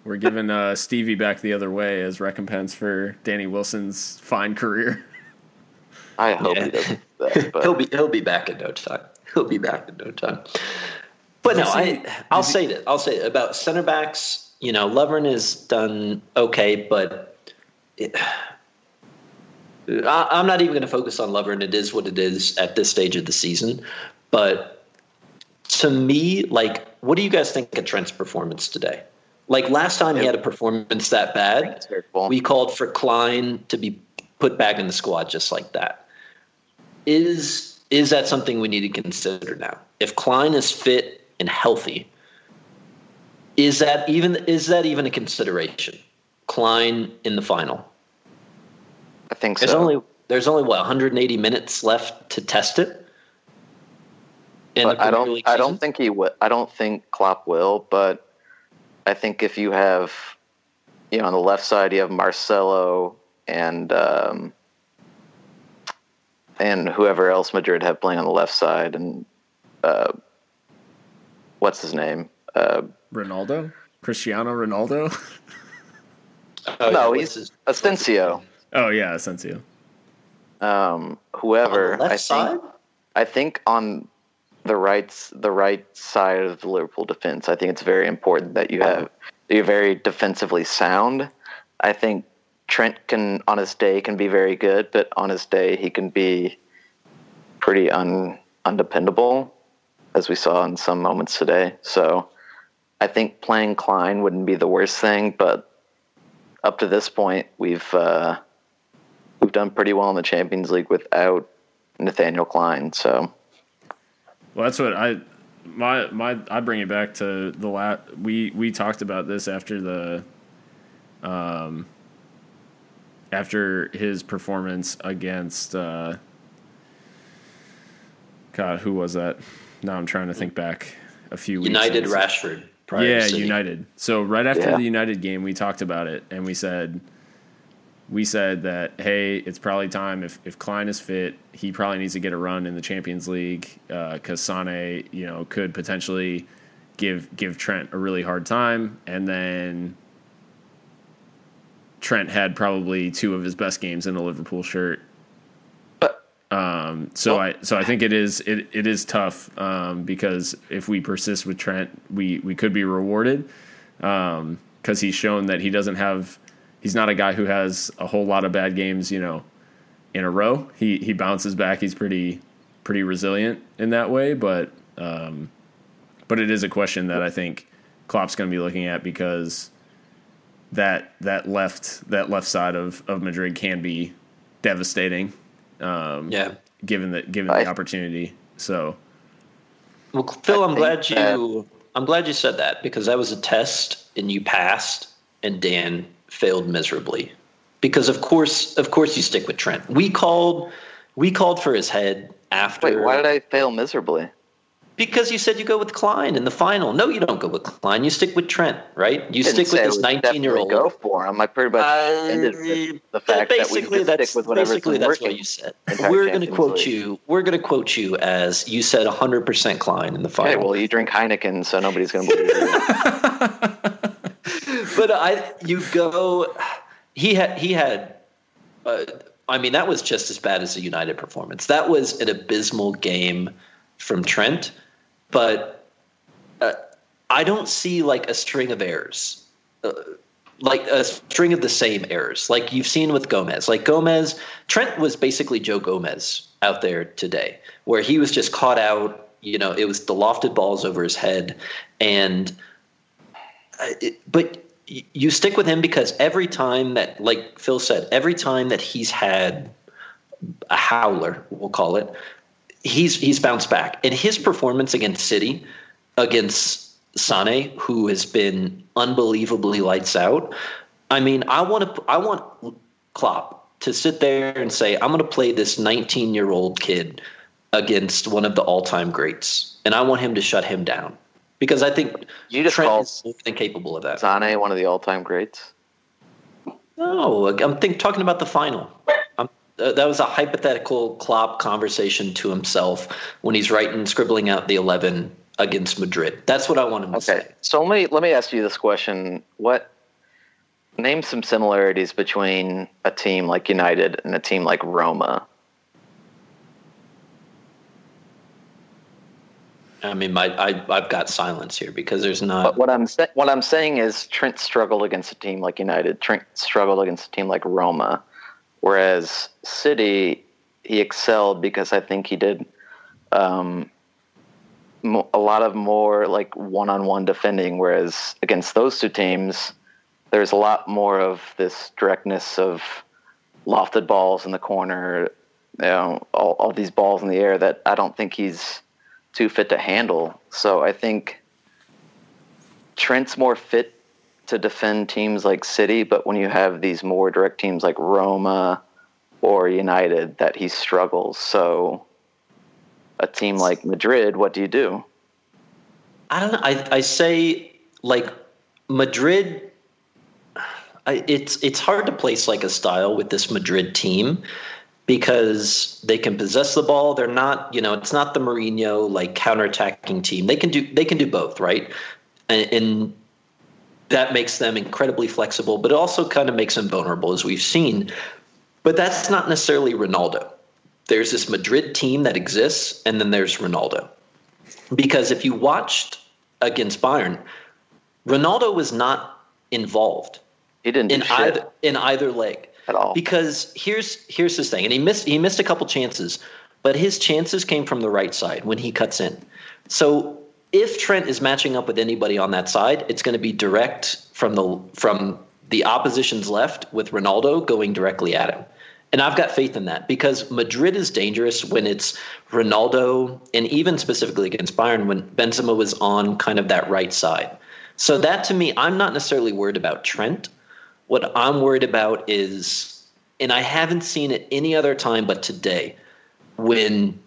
we're giving uh, Stevie back the other way as recompense for Danny Wilson's fine career. I hope Yeah. he doesn't. That, but. he'll be he'll be back in no time. He'll be back in no time. But no, I I'll say that I'll say it about center backs. You know, Lovren has done okay, but it, I, I'm not even going to focus on Lovren. It is what it is at this stage of the season. But to me, like, what do you guys think of Trent's performance today? Like last time he had a performance that bad, we called for Klein to be put back in the squad just like that. Is is that something we need to consider now? If Klein is fit and healthy, is that even is that even a consideration? Klein in the final. I think so. There's only there's only what 180 minutes left to test it. in but I don't. I don't think he will. I don't think Klopp will. But I think if you have, you know, on the left side you have Marcelo and um, and whoever else Madrid have playing on the left side, and uh, what's his name? Uh, Ronaldo, Cristiano Ronaldo. Oh, no, yeah, he's what's Asensio. oh yeah, Asensio. Um, on whoever. the left I side. think. I think on the right the right side of the Liverpool defense, I think it's very important that you have you're very defensively sound. I think Trent can on his day can be very good, but on his day he can be pretty un undependable, as we saw in some moments today. So I think playing Klein wouldn't be the worst thing, but up to this point we've uh, we've done pretty well in the Champions League without Nathaniel Klein. So Well, that's what I my my I bring it back to the lat. We we talked about this after the um after his performance against uh God, who was that? Now I'm trying to think back a few weeks. United. Rashford. prior Yeah. United. So right after Yeah. the United game, we talked about it and we said we said that hey, it's probably time if if Klein is fit, he probably needs to get a run in the Champions League because Sane, you know, could potentially give give Trent a really hard time, and then Trent had probably two of his best games in a Liverpool shirt. Um, so Well- I so I think it is it, it is tough um, because if we persist with Trent, we we could be rewarded because he's shown that he doesn't have he's not a guy who has a whole lot of bad games you know in a row. He he bounces back. He's pretty pretty resilient in that way, but um, but it is a question that I think Klopp's going to be looking at because that that left that left side of, of Madrid can be devastating um, Yeah. given the given I- the opportunity. So Well, Phil, I I'm think glad that- you. I'm glad you said that because that was a test and you passed, and Dan failed miserably. Because of course, of course, you stick with Trent. We called, we called for his head after. wait, why did I fail miserably? Because you said you go with Klein in the final. No, you don't go with Klein. You stick with Trent, right? You Didn't stick with I this 19 year old. Go for him. I pretty much Uh, ended with the fact that we basically, just that's stick with whatever's basically that's working. what you said. We're going to quote League. you. We're going to quote you as you said 100% Klein in the final. Okay, well, you drink Heineken, so nobody's going to believe you. but I, you go. He had. He had. Uh, I mean, that was just as bad as the United performance. That was an abysmal game from Trent, but uh, I don't see like a string of errors. Uh, like a string of the same errors, like you've seen with Gomez. Like Gomez, Trent was basically Joe Gomez out there today, where he was just caught out. You know, it was the lofted balls over his head, and uh, it, but you stick with him because every time that, like Phil said, every time that he's had a howler, we'll call it, he's he's bounced back. And his performance against City, against Sane, who has been unbelievably lights out. I mean, I want to I want Klopp to sit there and say, I'm going to play this 19 year old kid against one of the all time greats, and I want him to shut him down because I think You just Trent is more than capable of that. Sane, one of the all-time greats. No, I'm think, talking about the final. Um, uh, that was a hypothetical Klopp conversation to himself when he's writing, scribbling out the 11 against Madrid. That's what I want him to Okay, say. so let me let me ask you this question: What name some similarities between a team like United and a team like Roma? I mean, my, I, I've got silence here because there's not. But what I'm sa- what I'm saying is Trent struggled against a team like United. Trent struggled against a team like Roma, whereas City he excelled because I think he did um, mo- a lot of more like one-on-one defending. Whereas against those two teams, there's a lot more of this directness of lofted balls in the corner, you know, all, all these balls in the air that I don't think he's too fit to handle. So I think Trent's more fit to defend teams like City, but when you have these more direct teams like Roma or United, that he struggles. So a team like Madrid, what do you do? I don't know. I, I say like Madrid. I, it's it's hard to place like a style with this Madrid team because they can possess the ball. They're not, you know, it's not the Mourinho like counterattacking team. They can do they can do both, right? And, and that makes them incredibly flexible, but it also kind of makes them vulnerable, as we've seen. But that's not necessarily Ronaldo. There's this Madrid team that exists, and then there's Ronaldo. Because if you watched against Bayern, Ronaldo was not involved He didn't in either in either leg at all. because here's here's his thing, and he missed he missed a couple chances, but his chances came from the right side when he cuts in. So if Trent is matching up with anybody on that side, it's going to be direct from the from the opposition's left with Ronaldo going directly at him. And I've got faith in that because Madrid is dangerous when it's Ronaldo and even specifically against Bayern when Benzema was on kind of that right side. So that to me, I'm not necessarily worried about Trent. What I'm worried about is, and I haven't seen it any other time but today, when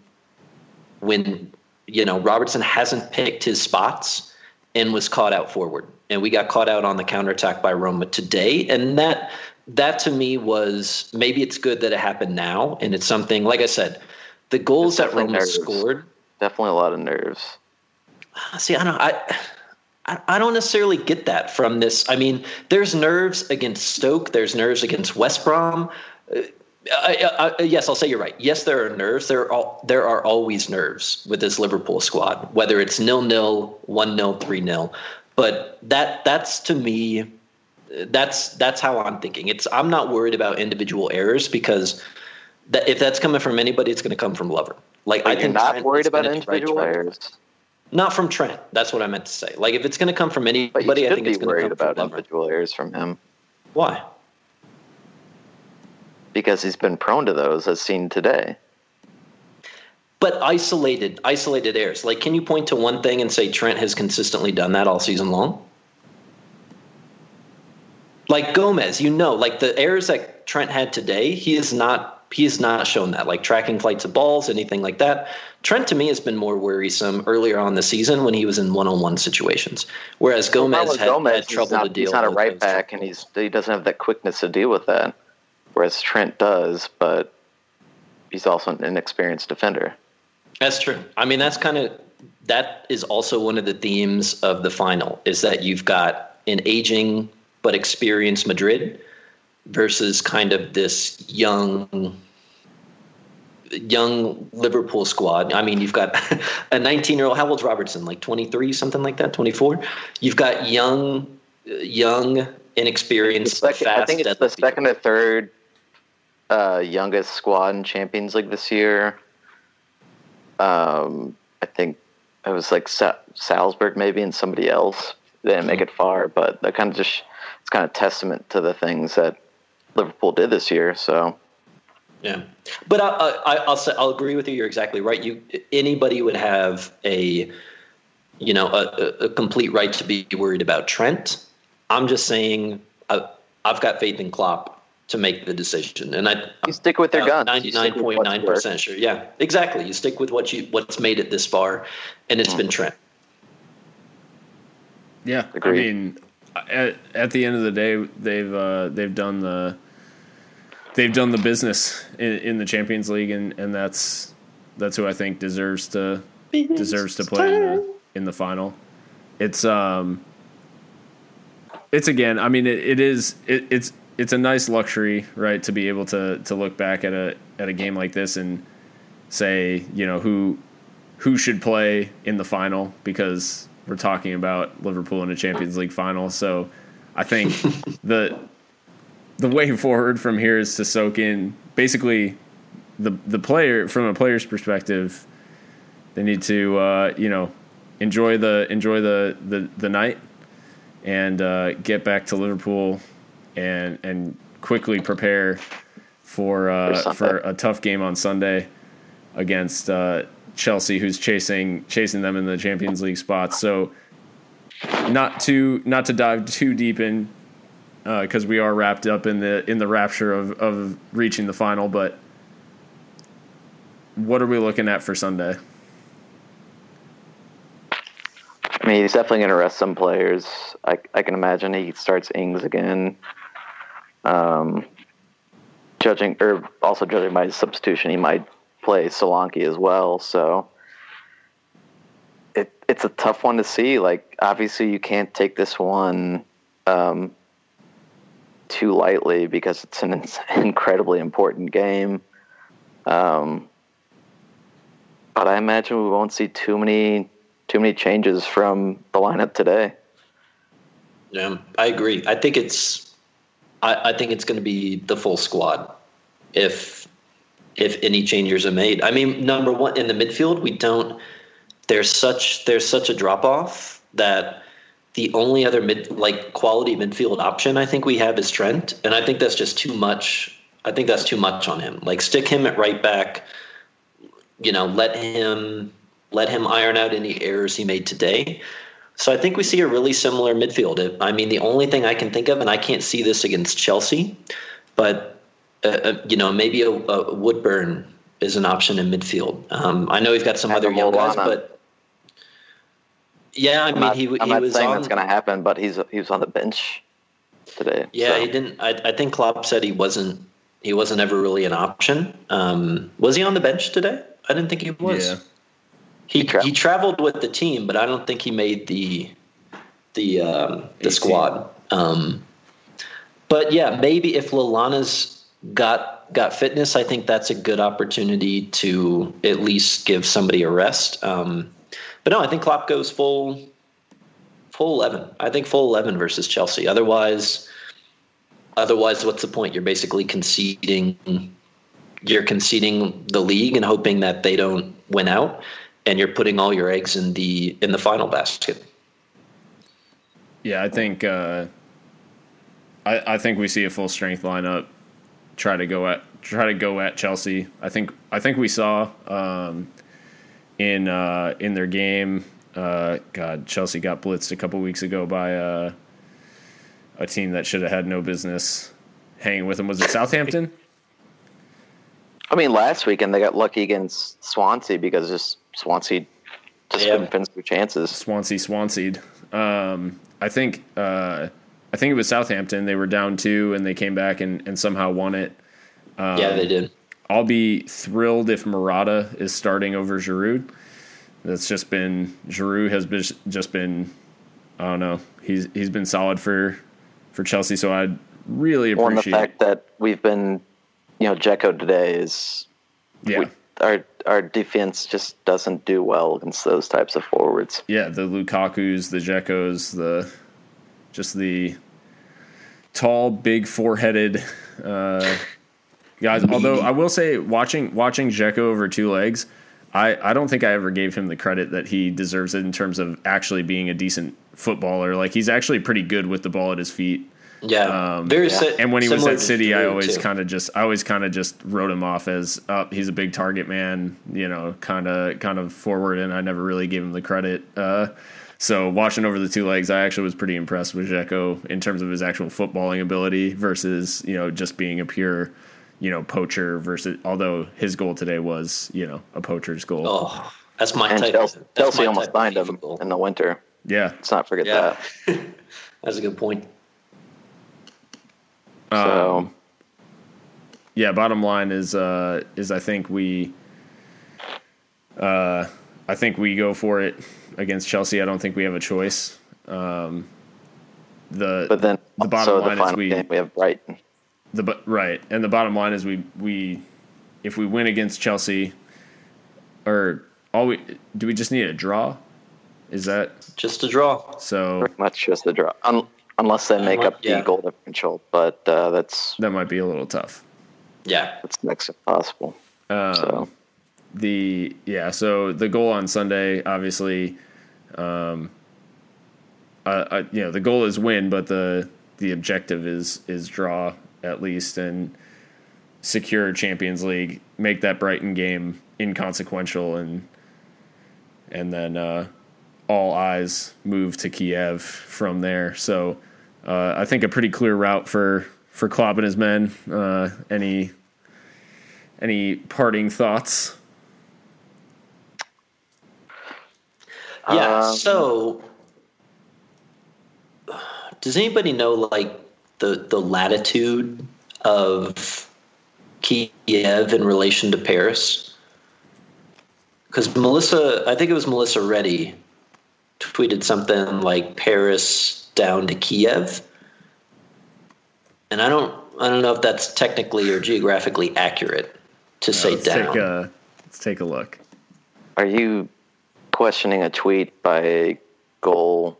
when you know Robertson hasn't picked his spots and was caught out forward, and we got caught out on the counterattack by Roma today, and that that to me was maybe it's good that it happened now, and it's something like I said, the goals that Roma nerves. scored. Definitely a lot of nerves. See, I don't. I, I I don't necessarily get that from this. I mean, there's nerves against Stoke. There's nerves against West Brom. Uh, I, I, yes, I'll say you're right. Yes, there are nerves. There are all, there are always nerves with this Liverpool squad, whether it's nil nil, one nil, three nil. But that that's to me, that's that's how I'm thinking. It's I'm not worried about individual errors because that if that's coming from anybody, it's going to come from Lover. Like I But you're think not worried about gonna try to individual errors, not from Trent. That's what I meant to say. Like if it's going to come from but you anybody, I think be it's going to come about from Lover. individual errors from him Why? because he's been prone to those, as seen today. But isolated, isolated errors. Like, can you point to one thing and say Trent has consistently done that all season long? Like Gomez, you know, like the errors that Trent had today, he is not. He has not shown that, like tracking flights of balls, anything like that. Trent to me has been more worrisome earlier on the season when he was in one-on-one situations, whereas Gomez with had, Gomez, had trouble not, to deal. He's not a right back, and he's he doesn't have that quickness to deal with that, whereas Trent does. But he's also an inexperienced defender. That's true. I mean, that's kind of that is also one of the themes of the final is that you've got an aging but experienced Madrid versus kind of this young young Liverpool squad. I mean, you've got a 19-year-old how old's Robertson? Like 23, something like that, 24. You've got young young inexperienced second- fast I think it's the second or third uh, youngest squad in Champions League this year. Um, I think it was like Sa- Salzburg maybe and somebody else. They didn't make it far, but that kind of just it's kind of testament to the things that Liverpool did this year. So Yeah, but I, I, I'll say I'll agree with you. You're exactly right. You anybody would have a, you know, a, a complete right to be worried about Trent. I'm just saying I, I've got faith in Klopp to make the decision, and I you stick with their guns. ninety You stick nine with point what's nine worked. percent sure. Yeah, exactly. You stick with what you what's made it this far, and it's been hmm. Trent. Yeah, Agreed. I mean, at, at the end of the day, they've uh, they've done the they've done the business in, in the Champions League, and, and that's that's who I think deserves to deserves to play in the, in the final. It's um, it's again. I mean, it, it is it, it's it's a nice luxury, right, to be able to to look back at a at a game like this and say, you know, who who should play in the final because we're talking about Liverpool in a Champions League final. So I think the the way forward from here is to soak in basically the the player from a player's perspective. They need to uh, you know enjoy the enjoy the the, the night and uh, get back to Liverpool and and quickly prepare for uh, For for, a tough game on Sunday against uh, Chelsea, who's chasing chasing them in the Champions League spots. So not to not to dive too deep in because uh, we are wrapped up in the in the rapture of of reaching the final. But what are we looking at for Sunday? I mean, he's definitely going to rest some players. I, I can imagine he starts Ings again. Um, judging or also judging by his substitution, he might play Solanke as well. So it it's a tough one to see. Like, obviously, you can't take this one um, too lightly because it's an incredibly important game. Um, but I imagine we won't see too many too many changes from the lineup today. Yeah, I agree. I think it's I, I think it's going to be the full squad if if any changes are made. I mean, number one in the midfield, we don't. There's such there's such a drop off that the only other mid like quality midfield option I think we have is Trent, and I think that's just too much. I think that's too much on him. Like stick him at right back. You know, let him let him iron out any errors he made today. So I think we see a really similar midfield. I mean, the only thing I can think of, and I can't see this against Chelsea, but uh, uh, you know, maybe a, a, Woodburn is an option in midfield. Um, I know we've got some other young guys, but yeah, I I'm mean, not, he, I'm he not was saying on. that's going to happen, but he's he was on the bench today. Yeah, so. he didn't. I, I think Klopp said he wasn't. He wasn't ever really an option. Um, was he on the bench today? I didn't think he was. Yeah. He He tra- he traveled with the team, but I don't think he made the the um, the 18. squad. Um, but yeah, maybe if Lallana's got got fitness, I think that's a good opportunity to at least give somebody a rest. Um, but no, I think Klopp goes full full eleven. I think full eleven versus Chelsea. Otherwise, otherwise, what's the point? You're basically conceding. You're conceding the league and hoping that they don't win out, and you're putting all your eggs in the in the final basket. Yeah, I think uh, I, I think we see a full strength lineup. Try to go at try to go at Chelsea. I think I think we saw um, in uh, in their game. Uh, God, Chelsea got blitzed a couple weeks ago by uh, a team that should have had no business hanging with them. Was it Southampton? I mean, last weekend they got lucky against Swansea because just Swansea just Yeah. couldn't finish their chances. Swansea, Swansea. Um, I think uh, I think it was Southampton. They were down two and they came back and, and somehow won it. yeah, they did. I'll be thrilled if Morata is starting over Giroud. That's just been Giroud has been just been I don't know. He's he's been solid for for Chelsea, so I'd really appreciate. Or the fact that we've been, you know, Dzeko today is yeah. we, our our defense just doesn't do well against those types of forwards. yeah, the Lukaku's, the Dzekos, the just the tall, big, four-headed uh, guys. Although I will say, watching watching Dzeko over two legs, I, I don't think I ever gave him the credit that he deserves it in terms of actually being a decent footballer. Like he's actually pretty good with the ball at his feet. Yeah, Um, very. si- And when he was at City, I always kind of just, I always kind of just wrote him off as, oh, he's a big target man, you know, kind of, kind of forward, and I never really gave him the credit. Uh, so watching over the two legs, I actually was pretty impressed with Dzeko in terms of his actual footballing ability versus, you know, just being a pure, you know, poacher versus. Although his goal today was, you know, a poacher's goal. Oh, that's my And type. Chelsea, that's Chelsea my almost type of signed him goal. in the winter. Yeah. Let's not forget Yeah, that. that's a good point. So Um, yeah, bottom line is uh, is I think we uh, I think we go for it against Chelsea. I don't think we have a choice. Um, the but then the bottom also the line is we we have Brighton. the bu- right and the bottom line is we we if we win against Chelsea or all we do we just need a draw? Is that Just a draw. so? Pretty much just a draw, Un- unless they make up Yeah. the goal differential. But uh, that's That might be a little tough. Yeah, that's next to impossible. Um, So the yeah so the goal on sunday obviously um uh, uh, you know the goal is win but the the objective is is draw at least and secure champions league make that brighton game inconsequential and and then uh all eyes move to kiev from there. So uh i think a pretty clear route for for Klopp and his men. Uh any any parting thoughts yeah. Um, so does anybody know like the the latitude of Kiev in relation to Paris? Because Melissa, I think it was Melissa Reddy, tweeted something like Paris down to Kiev, and I don't I don't know if that's technically or geographically accurate to say let's down. take a let's take a look. Are you questioning a tweet by a goal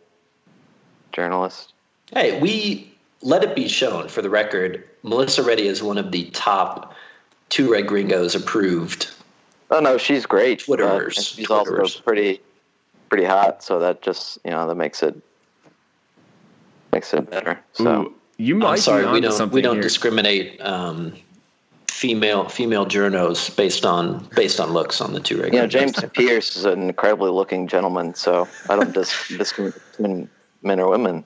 journalist? Hey, we let it be shown for the record. Melissa Reddy is one of the top two red gringos approved. Oh no, she's great. Twitterers, but- she's Twitterers. also pretty pretty hot, so that just you know that makes it makes it better. So Ooh, you might I'm sorry, be we don't something we don't here. discriminate um, female female journos based on based on looks on the two red you know. James Pearce is an incredibly looking gentleman, so I don't dis- discriminate between men or women.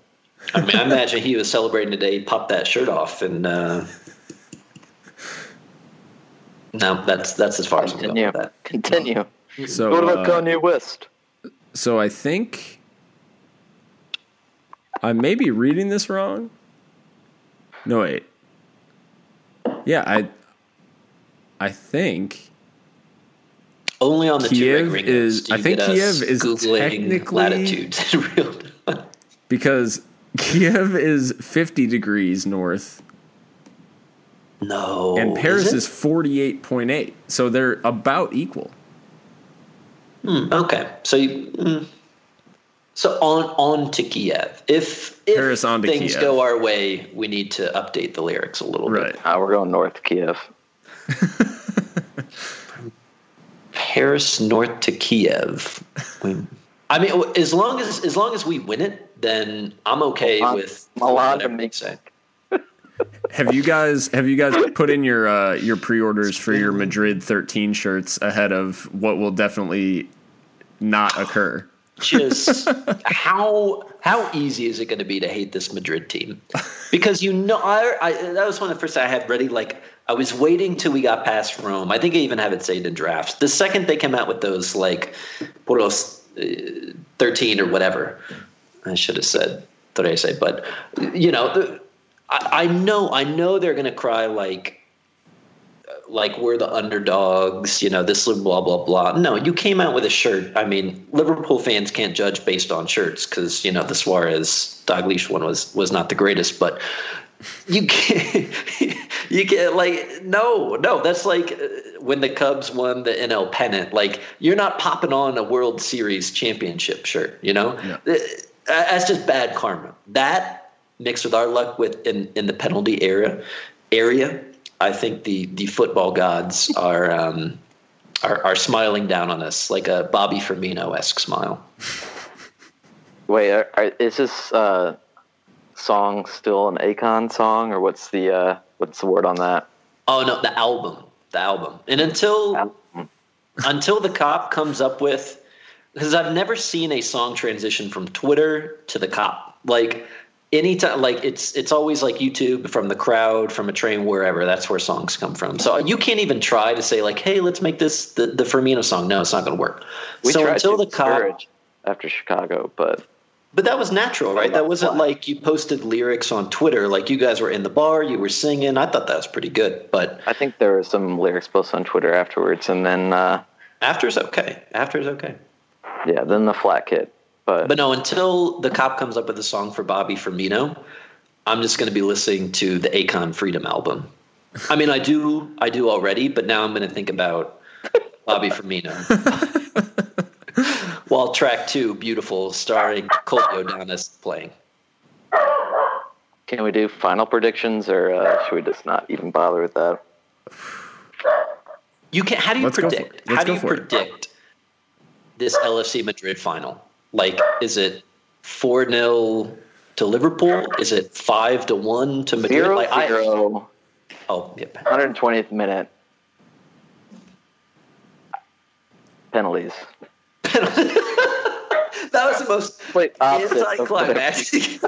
I mean, I imagine he was celebrating today. He popped that shirt off, and uh, no, that's that's as far as I'm going Continue, with that. continue. so what about uh, Kanye West? So I think I may be reading this wrong. No wait. Yeah, I I think Only on the two Kiev red gringos. is- do I think Kiev is googling technically- latitudes in real time. because Kiev is 50 degrees north No, and Paris is 48.8. So they're about equal. Hmm, okay. So you, mm. so on on to Kiev. If if Paris on to things Kiev. go our way, we need to update the lyrics a little Right. bit. Uh, we're going north Kiev. Paris north to Kiev. I mean, as long as as long as we win it, then I'm okay Milan- with Milan whatever to make- say. Have you guys have you guys put in your uh, your pre-orders for your Madrid 13 shirts ahead of what will definitely not occur? Just how how easy is it going to be to hate this Madrid team? Because you know, I, I that was one of the first I had ready. Like I was waiting till we got past Rome. I think I even have it saved in drafts. The second they came out with those like else, uh, thirteen or whatever, I should have said say, but you know, the, I, I know I know they're to cry like like we're the underdogs, you know, this blah blah blah. No, you came out with a shirt. I mean, Liverpool fans can't judge based on shirts because you know the Suarez Dalglish one was was not the greatest, but you can't you can't like no no that's like uh, when the Cubs won the NL pennant. Like you're not popping on a World Series championship shirt, you know. Yeah. Uh, That's just bad karma. That mixed with our luck with in, in the penalty area area, I think the the football gods are um, are, are smiling down on us like a Bobby Firmino esque smile. Wait, are, are, is this uh, song still an Akon song, or what's the uh, what's the word on that? Oh no, the album, the album, and until until the Kop comes up with because I've never seen a song transition from Twitter to the Kop. Like anytime, like it's it's always like YouTube from the crowd, from a train, wherever. That's where songs come from. So you can't even try to say like, hey, let's make this the, the Firmino song. No, it's not going to work. We so tried until to the Kop, after Chicago, but but that was natural, right? That wasn't Why? like you posted lyrics on Twitter. Like you guys were in the bar, you were singing. I thought that was pretty good, but I think there were some lyrics posted on Twitter afterwards, and then uh, is okay. After is okay. yeah, then the flat kit. But, But no, until the Kop comes up with a song for Bobby Firmino, I'm just going to be listening to the Akon Freedom album. I mean, I do, I do already, but now I'm going to think about Bobby Firmino. While track two, beautiful, starring Colby O'Donis playing. can we do final predictions, or uh, should we just not even bother with that? You can. How do you Let's go for predict? How do you for it. predict this LFC Madrid final? Like, is it four 0 to Liverpool? Is it five to one to Madrid? Zero like, I- zero, oh, yeah. 120th minute penalties. that was the most Wait, of anticlimactic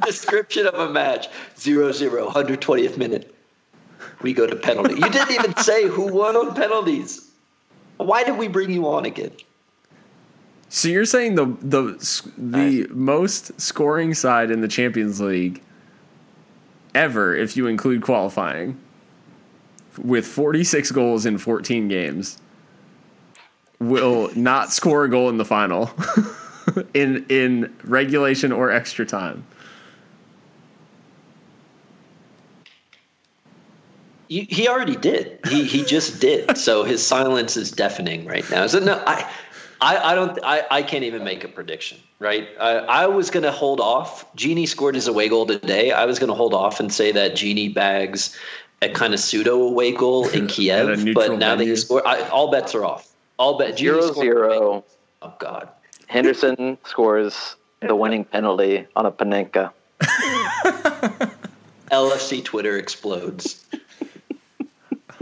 description of a match. 0 0, 120th minute. We go to penalty. You didn't even say who won on penalties. Why did we bring you on again? So you're saying the the the most scoring side in the Champions League ever, if you include qualifying, with 46 goals in 14 games, will not score a goal in the final in in regulation or extra time. he already did. He he just did. So his silence is deafening right now. So no, I. I, I don't. I, I can't even make a prediction, right? I, I was going to hold off. Gini scored his away goal today. I was going to hold off and say that Gini bags a kind of pseudo away goal in Kiev, but now venue. that he scored, I, all bets are off. All bet zero zero. Oh God! Henderson scores the winning penalty on a Panenka. LFC Twitter explodes.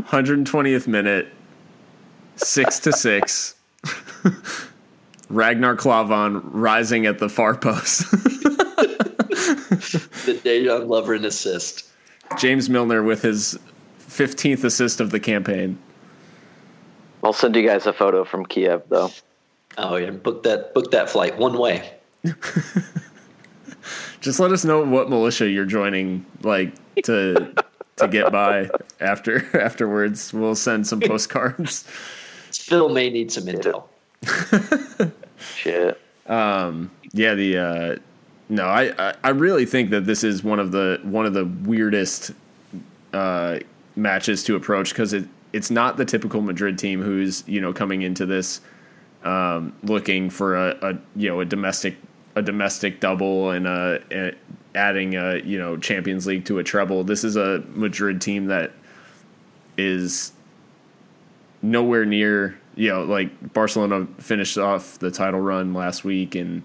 120th minute, six to six. Ragnar Klavan rising at the far post. the Dejan Lovren assist. James Milner with his 15th assist of the campaign. I'll send you guys a photo from Kiev, though. Oh yeah, book that book that flight one way. Just let us know what militia you're joining, like to to get by after afterwards. We'll send some postcards. Phil may need some intel. Shit. Um. Yeah. The. Uh, no. I, I. I really think that this is one of the one of the weirdest uh, matches to approach because it it's not the typical Madrid team who's you know coming into this um, looking for a, a, you know a domestic a domestic double and a, a, adding a you know Champions League to a treble. This is a Madrid team that is nowhere near you know like Barcelona finished off the title run last week and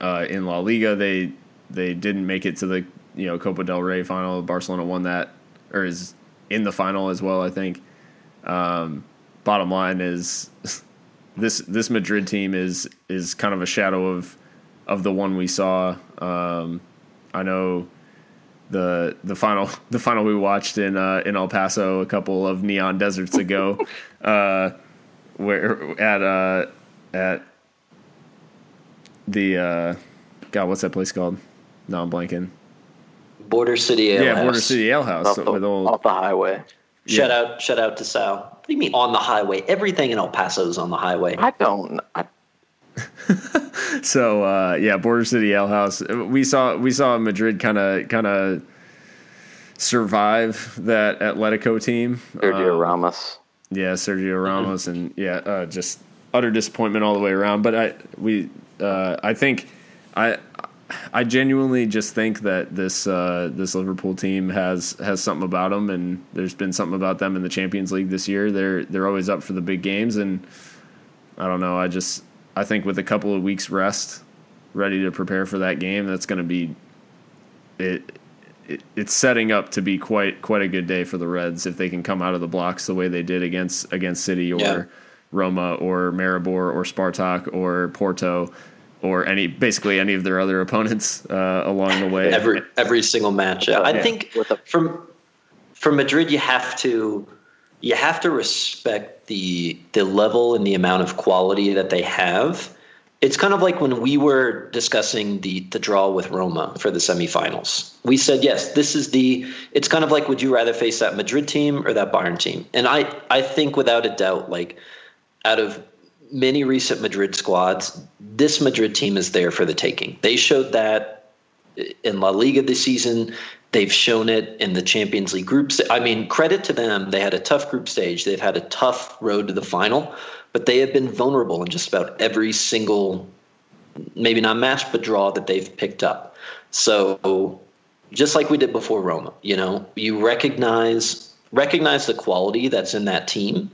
uh, in La Liga they they didn't make it to the you know Copa del Rey final. Barcelona won that or is in the final as well. I think. Um, bottom line is this this Madrid team is is kind of a shadow of of the one we saw. Um, I know the the final the final we watched in uh, in El Paso a couple of neon deserts ago, uh, where at uh, at the uh, God, what's that place called? No, I'm blanking. Border City Ale yeah, House. Border City Ale House off the, with old, off the highway. Shout yeah. out, shout out to Sal. What do you mean on the highway? Everything in El Paso is on the highway. I don't. I, so uh, yeah, Border City Ale House. We saw we saw Madrid kind of kind of survive that Atletico team. Sergio um, Ramos. Yeah, Sergio Ramos, mm-hmm. and yeah, uh, just utter disappointment all the way around. But I we uh, I think I. I genuinely just think that this uh, this Liverpool team has has something about them, and there's been something about them in the Champions League this year. They're they're always up for the big games, and I don't know. I just I think with a couple of weeks rest, ready to prepare for that game, that's going to be it, it. It's setting up to be quite quite a good day for the Reds if they can come out of the blocks the way they did against against City or yeah. Roma or Maribor or Spartak or Porto or any basically any of their other opponents uh, along the way. Every every single match. Yeah. I think from from Madrid, you have to you have to respect the the level and the amount of quality that they have. It's kind of like when we were discussing the the draw with Roma for the semifinals. We said yes, this is the. It's kind of like would you rather face that Madrid team or that Bayern team? And I I think without a doubt, like out of many recent Madrid squads, this Madrid team is there for the taking. They showed that in La Liga this season. They've shown it in the Champions League groups. I mean, credit to them. They had a tough group stage. They've had a tough road to the final, but they have been vulnerable in just about every single, maybe not match, but draw that they've picked up. So, just like we did before Roma, you know, you recognize recognize the quality that's in that team,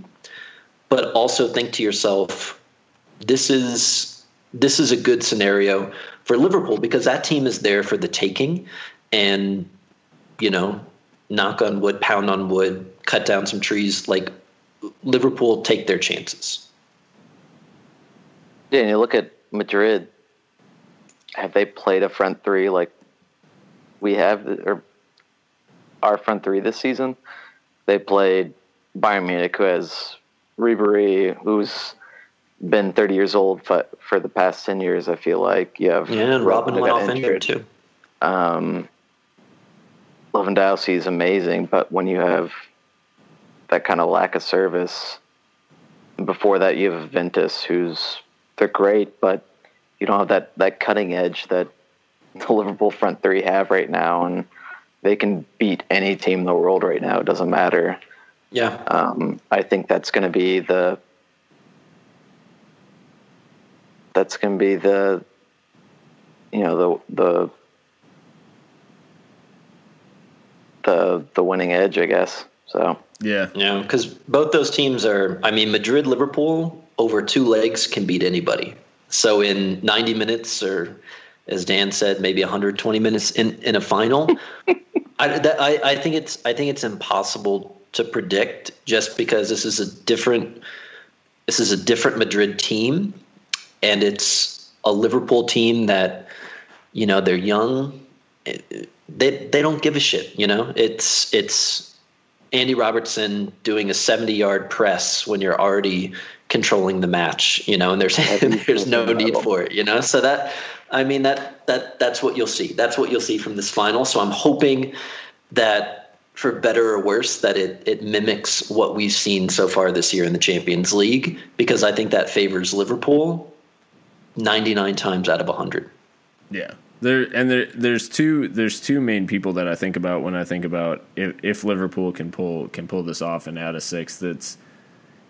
but also think to yourself, this is this is a good scenario for Liverpool because that team is there for the taking and you know, knock on wood, pound on wood, cut down some trees. Like Liverpool take their chances. Yeah, and you look at Madrid. Have they played a front three like we have, or our front three this season? They played Bayern Munich, who has Ribery, who's been 30 years old for, for the past 10 years. I feel like you have Yeah, and Robben that went off injured too. Um, Lewandowski is amazing, but when you have that kind of lack of service, before that you have Ventus, who's they're great, but you don't have that that cutting edge that the Liverpool front three have right now, and they can beat any team in the world right now. It doesn't matter. Yeah. Um, I think that's going to be the that's going to be the you know the the the the winning edge, I guess. So Yeah. Yeah, because both those teams are. I mean, Madrid, Liverpool over two legs can beat anybody. So in 90 minutes, or as Dan said, maybe 120 minutes in, in a final, I, that, I I think it's I think it's impossible to predict just because this is a different this is a different Madrid team, and it's a Liverpool team that you know they're young. They they don't give a shit. You know, it's it's Andy Robertson doing a 70 yard press when you're already controlling the match, you know, and there's there's no need for it, you know. So that I mean that that that's what you'll see. That's what you'll see from this final. So I'm hoping that for better or worse that it it mimics what we've seen so far this year in the Champions League because I think that favors Liverpool 99 times out of 100. Yeah. There and there there's two there's two main people that I think about when I think about if, if Liverpool can pull can pull this off and add a sixth. It's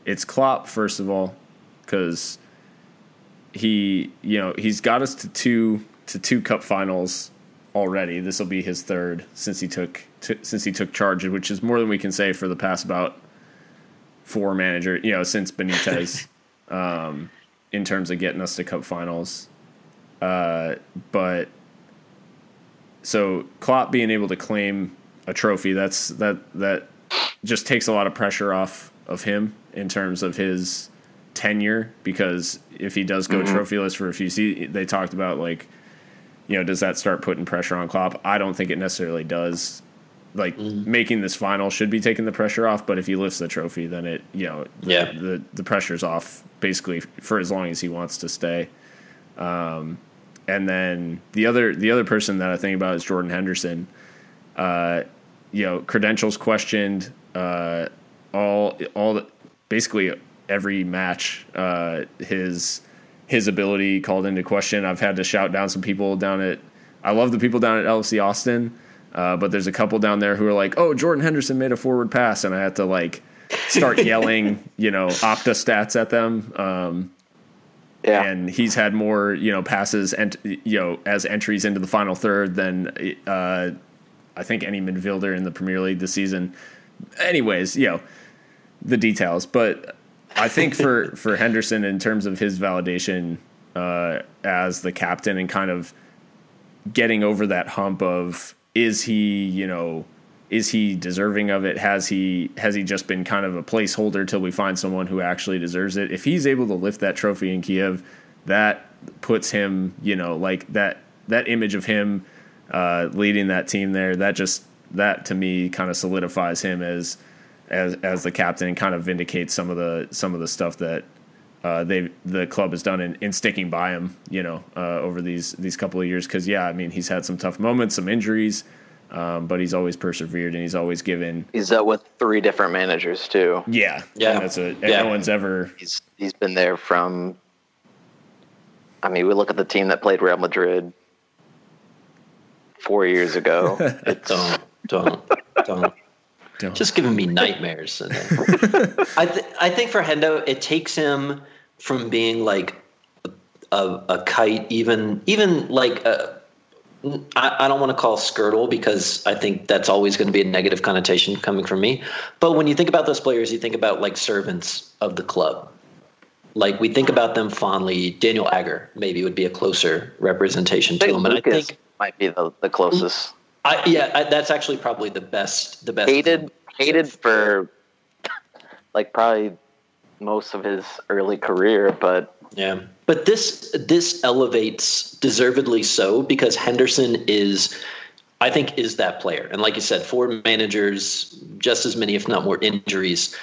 it's Klopp first of all because he you know he's got us to two to two cup finals already. This will be his third since he took t- since he took charge, which is more than we can say for the past about four manager you know since Benitez um, in terms of getting us to cup finals. Uh, but so Klopp being able to claim a trophy, that's that that just takes a lot of pressure off of him in terms of his tenure because if he does go trophyless for a few seasons, they talked about like, you know, does that start putting pressure on Klopp? I don't think it necessarily does. Like making this final should be taking the pressure off, but if he lifts the trophy, then it you know the, Yeah. the the pressure's off basically for as long as he wants to stay. Um, and then the other the other person that I think about is Jordan Henderson. Uh, you know, credentials questioned. Uh, all all the, basically every match. Uh, his his ability called into question. I've had to shout down some people down at. I love the people down at LFC Austin, uh, but there's a couple down there who are like, "Oh, Jordan Henderson made a forward pass," and I had to like start yelling, you know, Opta stats at them. Um, yeah, and he's had more you know passes and you know as entries into the final third than uh, I think any midfielder in the Premier League this season. Anyways, you know the details, but I think for for Henderson in terms of his validation uh, as the captain and kind of getting over that hump of is he you know is he deserving of it? Has he has he just been kind of a placeholder till we find someone who actually deserves it? If he's able to lift that trophy in Kiev that puts him you know like that that image of him uh, leading that team there that just that to me kind of solidifies him as as as the captain and kind of vindicates some of the some of the stuff that uh, they the club has done in, in sticking by him, you know, uh, over these these couple of years. Because yeah, I mean, he's had some tough moments, some injuries, um, but he's always persevered and he's always given. he's dealt with three different managers too. Yeah, Yeah. that's a and Yeah. no one's ever. He's he's been there from. I mean, we look at the team that played Real Madrid four years ago. It's Don't, don't, don't. Don't. Just giving me nightmares. I th- I think for Hendo, it takes him from being like a, a, kite, even even like a, I, I don't want to call Skrtel because I think that's always going to be a negative connotation coming from me. But when you think about those players, you think about like servants of the club. Like we think about them fondly. Daniel Agger maybe would be a closer representation to him, and I think might be the, the closest. I, yeah, I, that's actually probably the best. The best Hated hated for like probably most of his early career, but Yeah. But this this elevates deservedly so because Henderson is I think is that player. And like you said, four managers, just as many if not more injuries.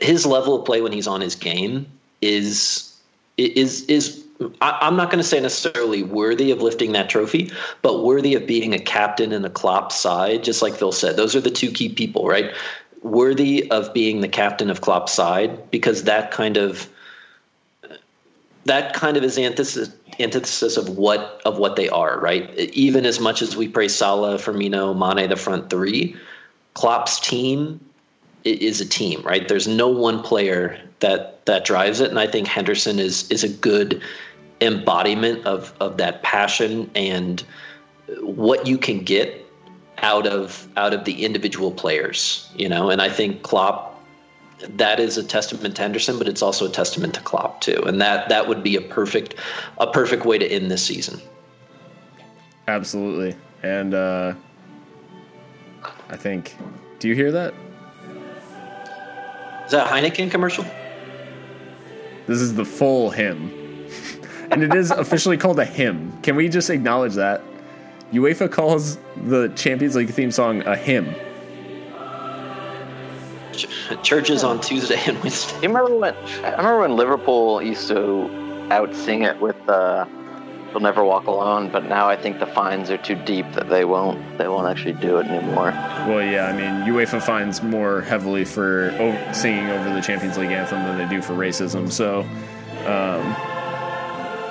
His level of play when he's on his game is is is I, am not going to say necessarily worthy of lifting that trophy, but worthy of being a captain in the Klopp side. Just like Phil said, those are the two key people, right? Worthy of being the captain of Klopp's side because that kind of that kind of is antithesis antithesis of what of what they are, right? Even as much as we praise Salah, Firmino, Mane, the front three, Klopp's team is a team, right? There's no one player that that drives it, and I think Henderson is is a good embodiment of of that passion and what you can get out of out of the individual players, you know. And I think Klopp that is a testament to Henderson, but it's also a testament to Klopp too. And that that would be a perfect a perfect way to end this season. Absolutely. And uh I think do you hear that? Is that a Heineken commercial? This is the full hymn. and it is officially called a hymn. Can we just acknowledge that? UEFA calls the Champions League theme song a hymn. Churches on Tuesday and Wednesday. You remember when? I remember when Liverpool used to out sing it with uh, "They'll Never Walk Alone," but now I think the fines are too deep that they won't they won't actually do it anymore. Well, yeah, I mean UEFA fines more heavily for o- singing over the Champions League anthem than they do for racism. So, um,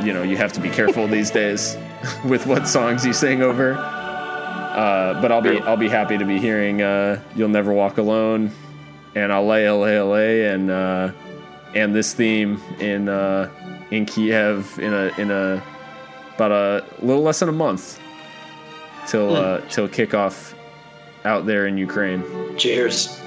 you know, you have to be careful these days with what songs you sing over. Uh, but I'll be I'll be happy to be hearing uh, "You'll Never Walk Alone" and "Ale Ale Ale" and uh, and this theme in uh, in Kiev in a in a about a little less than a month till uh, till kickoff out there in Ukraine. Cheers.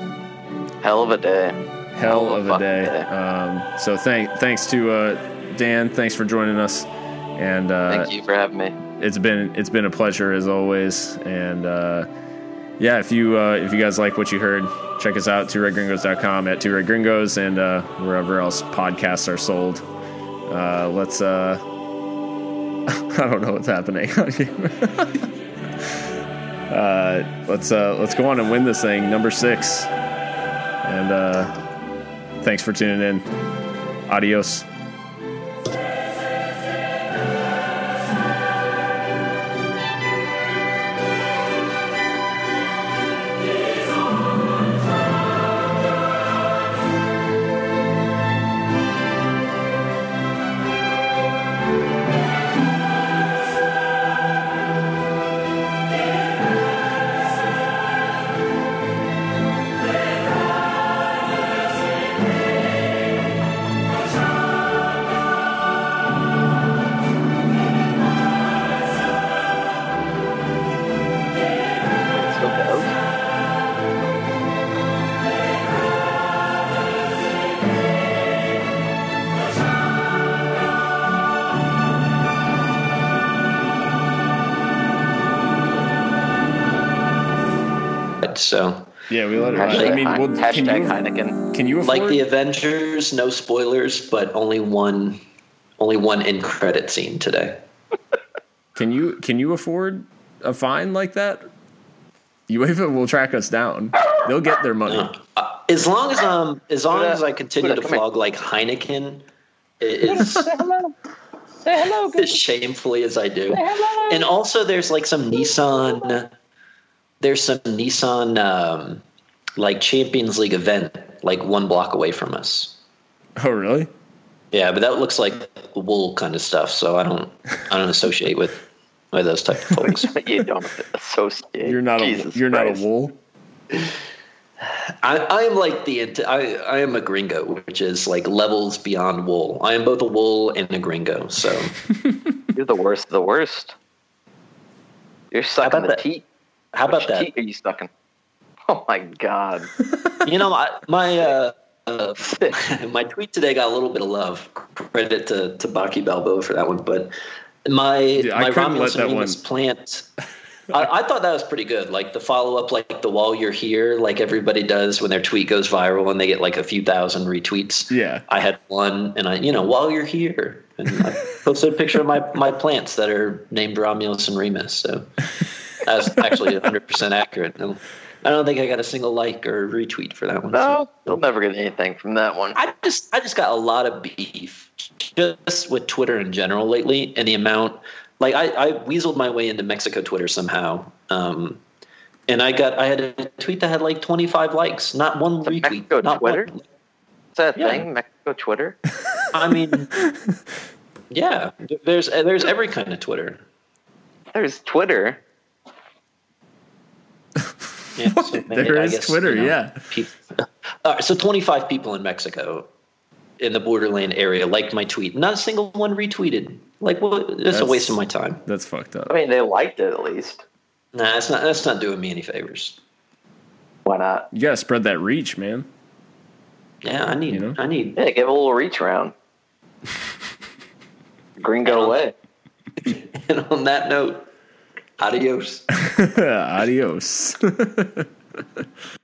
Hell of a day. Hell, of a day. day. Um, so thank thanks to uh, Dan. Thanks for joining us. And uh, thank you for having me. It's been it's been a pleasure as always. And uh, yeah, if you uh, if you guys like what you heard, check us out tworedgringos.com at two red gringos and uh, wherever else podcasts are sold. Uh, let's uh, I don't know what's happening. uh, let's uh, let's go on and win this thing, number six. And uh, thanks for tuning in. Adios. Yeah, we let it. Hashtag, I mean, well, hashtag can you, Heineken. Can you afford? like the Avengers? No spoilers, but only one, only one in credit scene today. Can you can you afford a fine like that? UEFA will track us down. They'll get their money. Uh, as long as um, as long as I continue to flog like Heineken, is Say hello. Say hello. as shamefully as I do. And also, there's like some Nissan. There's some Nissan um, like Champions League event like one block away from us. Oh, really? Yeah, but that looks like wool kind of stuff. So I don't I don't associate with with those type of folks. you don't associate. You're not Jesus a you're Christ. not a wool. I, I am like the I I am a gringo, which is like levels beyond wool. I am both a wool and a gringo. So You're the worst of the worst. You're sucking about the that? teat. how about Which that? teat are you sucking? Oh my god. You know, my my uh, uh, my tweet today got a little bit of love. Credit to to Baki Balboa for that one, but my I my couldn't let Romulus and Remus one- plant. I, I thought that was pretty good. Like the follow up, like the while you're here, like everybody does when their tweet goes viral and they get like a few thousand retweets. Yeah. I had one, and I, you know, while you're here, and I posted a picture of my my plants that are named Romulus and Remus. So that's actually 100 percent accurate. No, I don't think I got a single like or retweet for that one. so- No, you'll never get anything from that one. I just I just got a lot of beef just with Twitter in general lately, and the amount like I, I weaseled my way into Mexico Twitter somehow. Um, and I got I had a tweet that had like 25 likes, not one The retweet, Mexico not Twitter? One. Is that a Yeah. thing? Mexico Twitter? I mean, yeah, there's there's every kind of Twitter. There's Twitter. Yeah, so maybe, There I is guess, Twitter, you know, yeah. peop- All right, so 25 people in Mexico, in the borderland area, liked my tweet. Not a single one retweeted. Like, well, it's a waste of my time. That's fucked up. I mean, they liked it at least. Nah, that's not that's not doing me any favors. Why not? You gotta spread that reach, man. Yeah, I need You know? I need. Yeah, give a little reach around. Gringo away. And on that note, adios. Adios.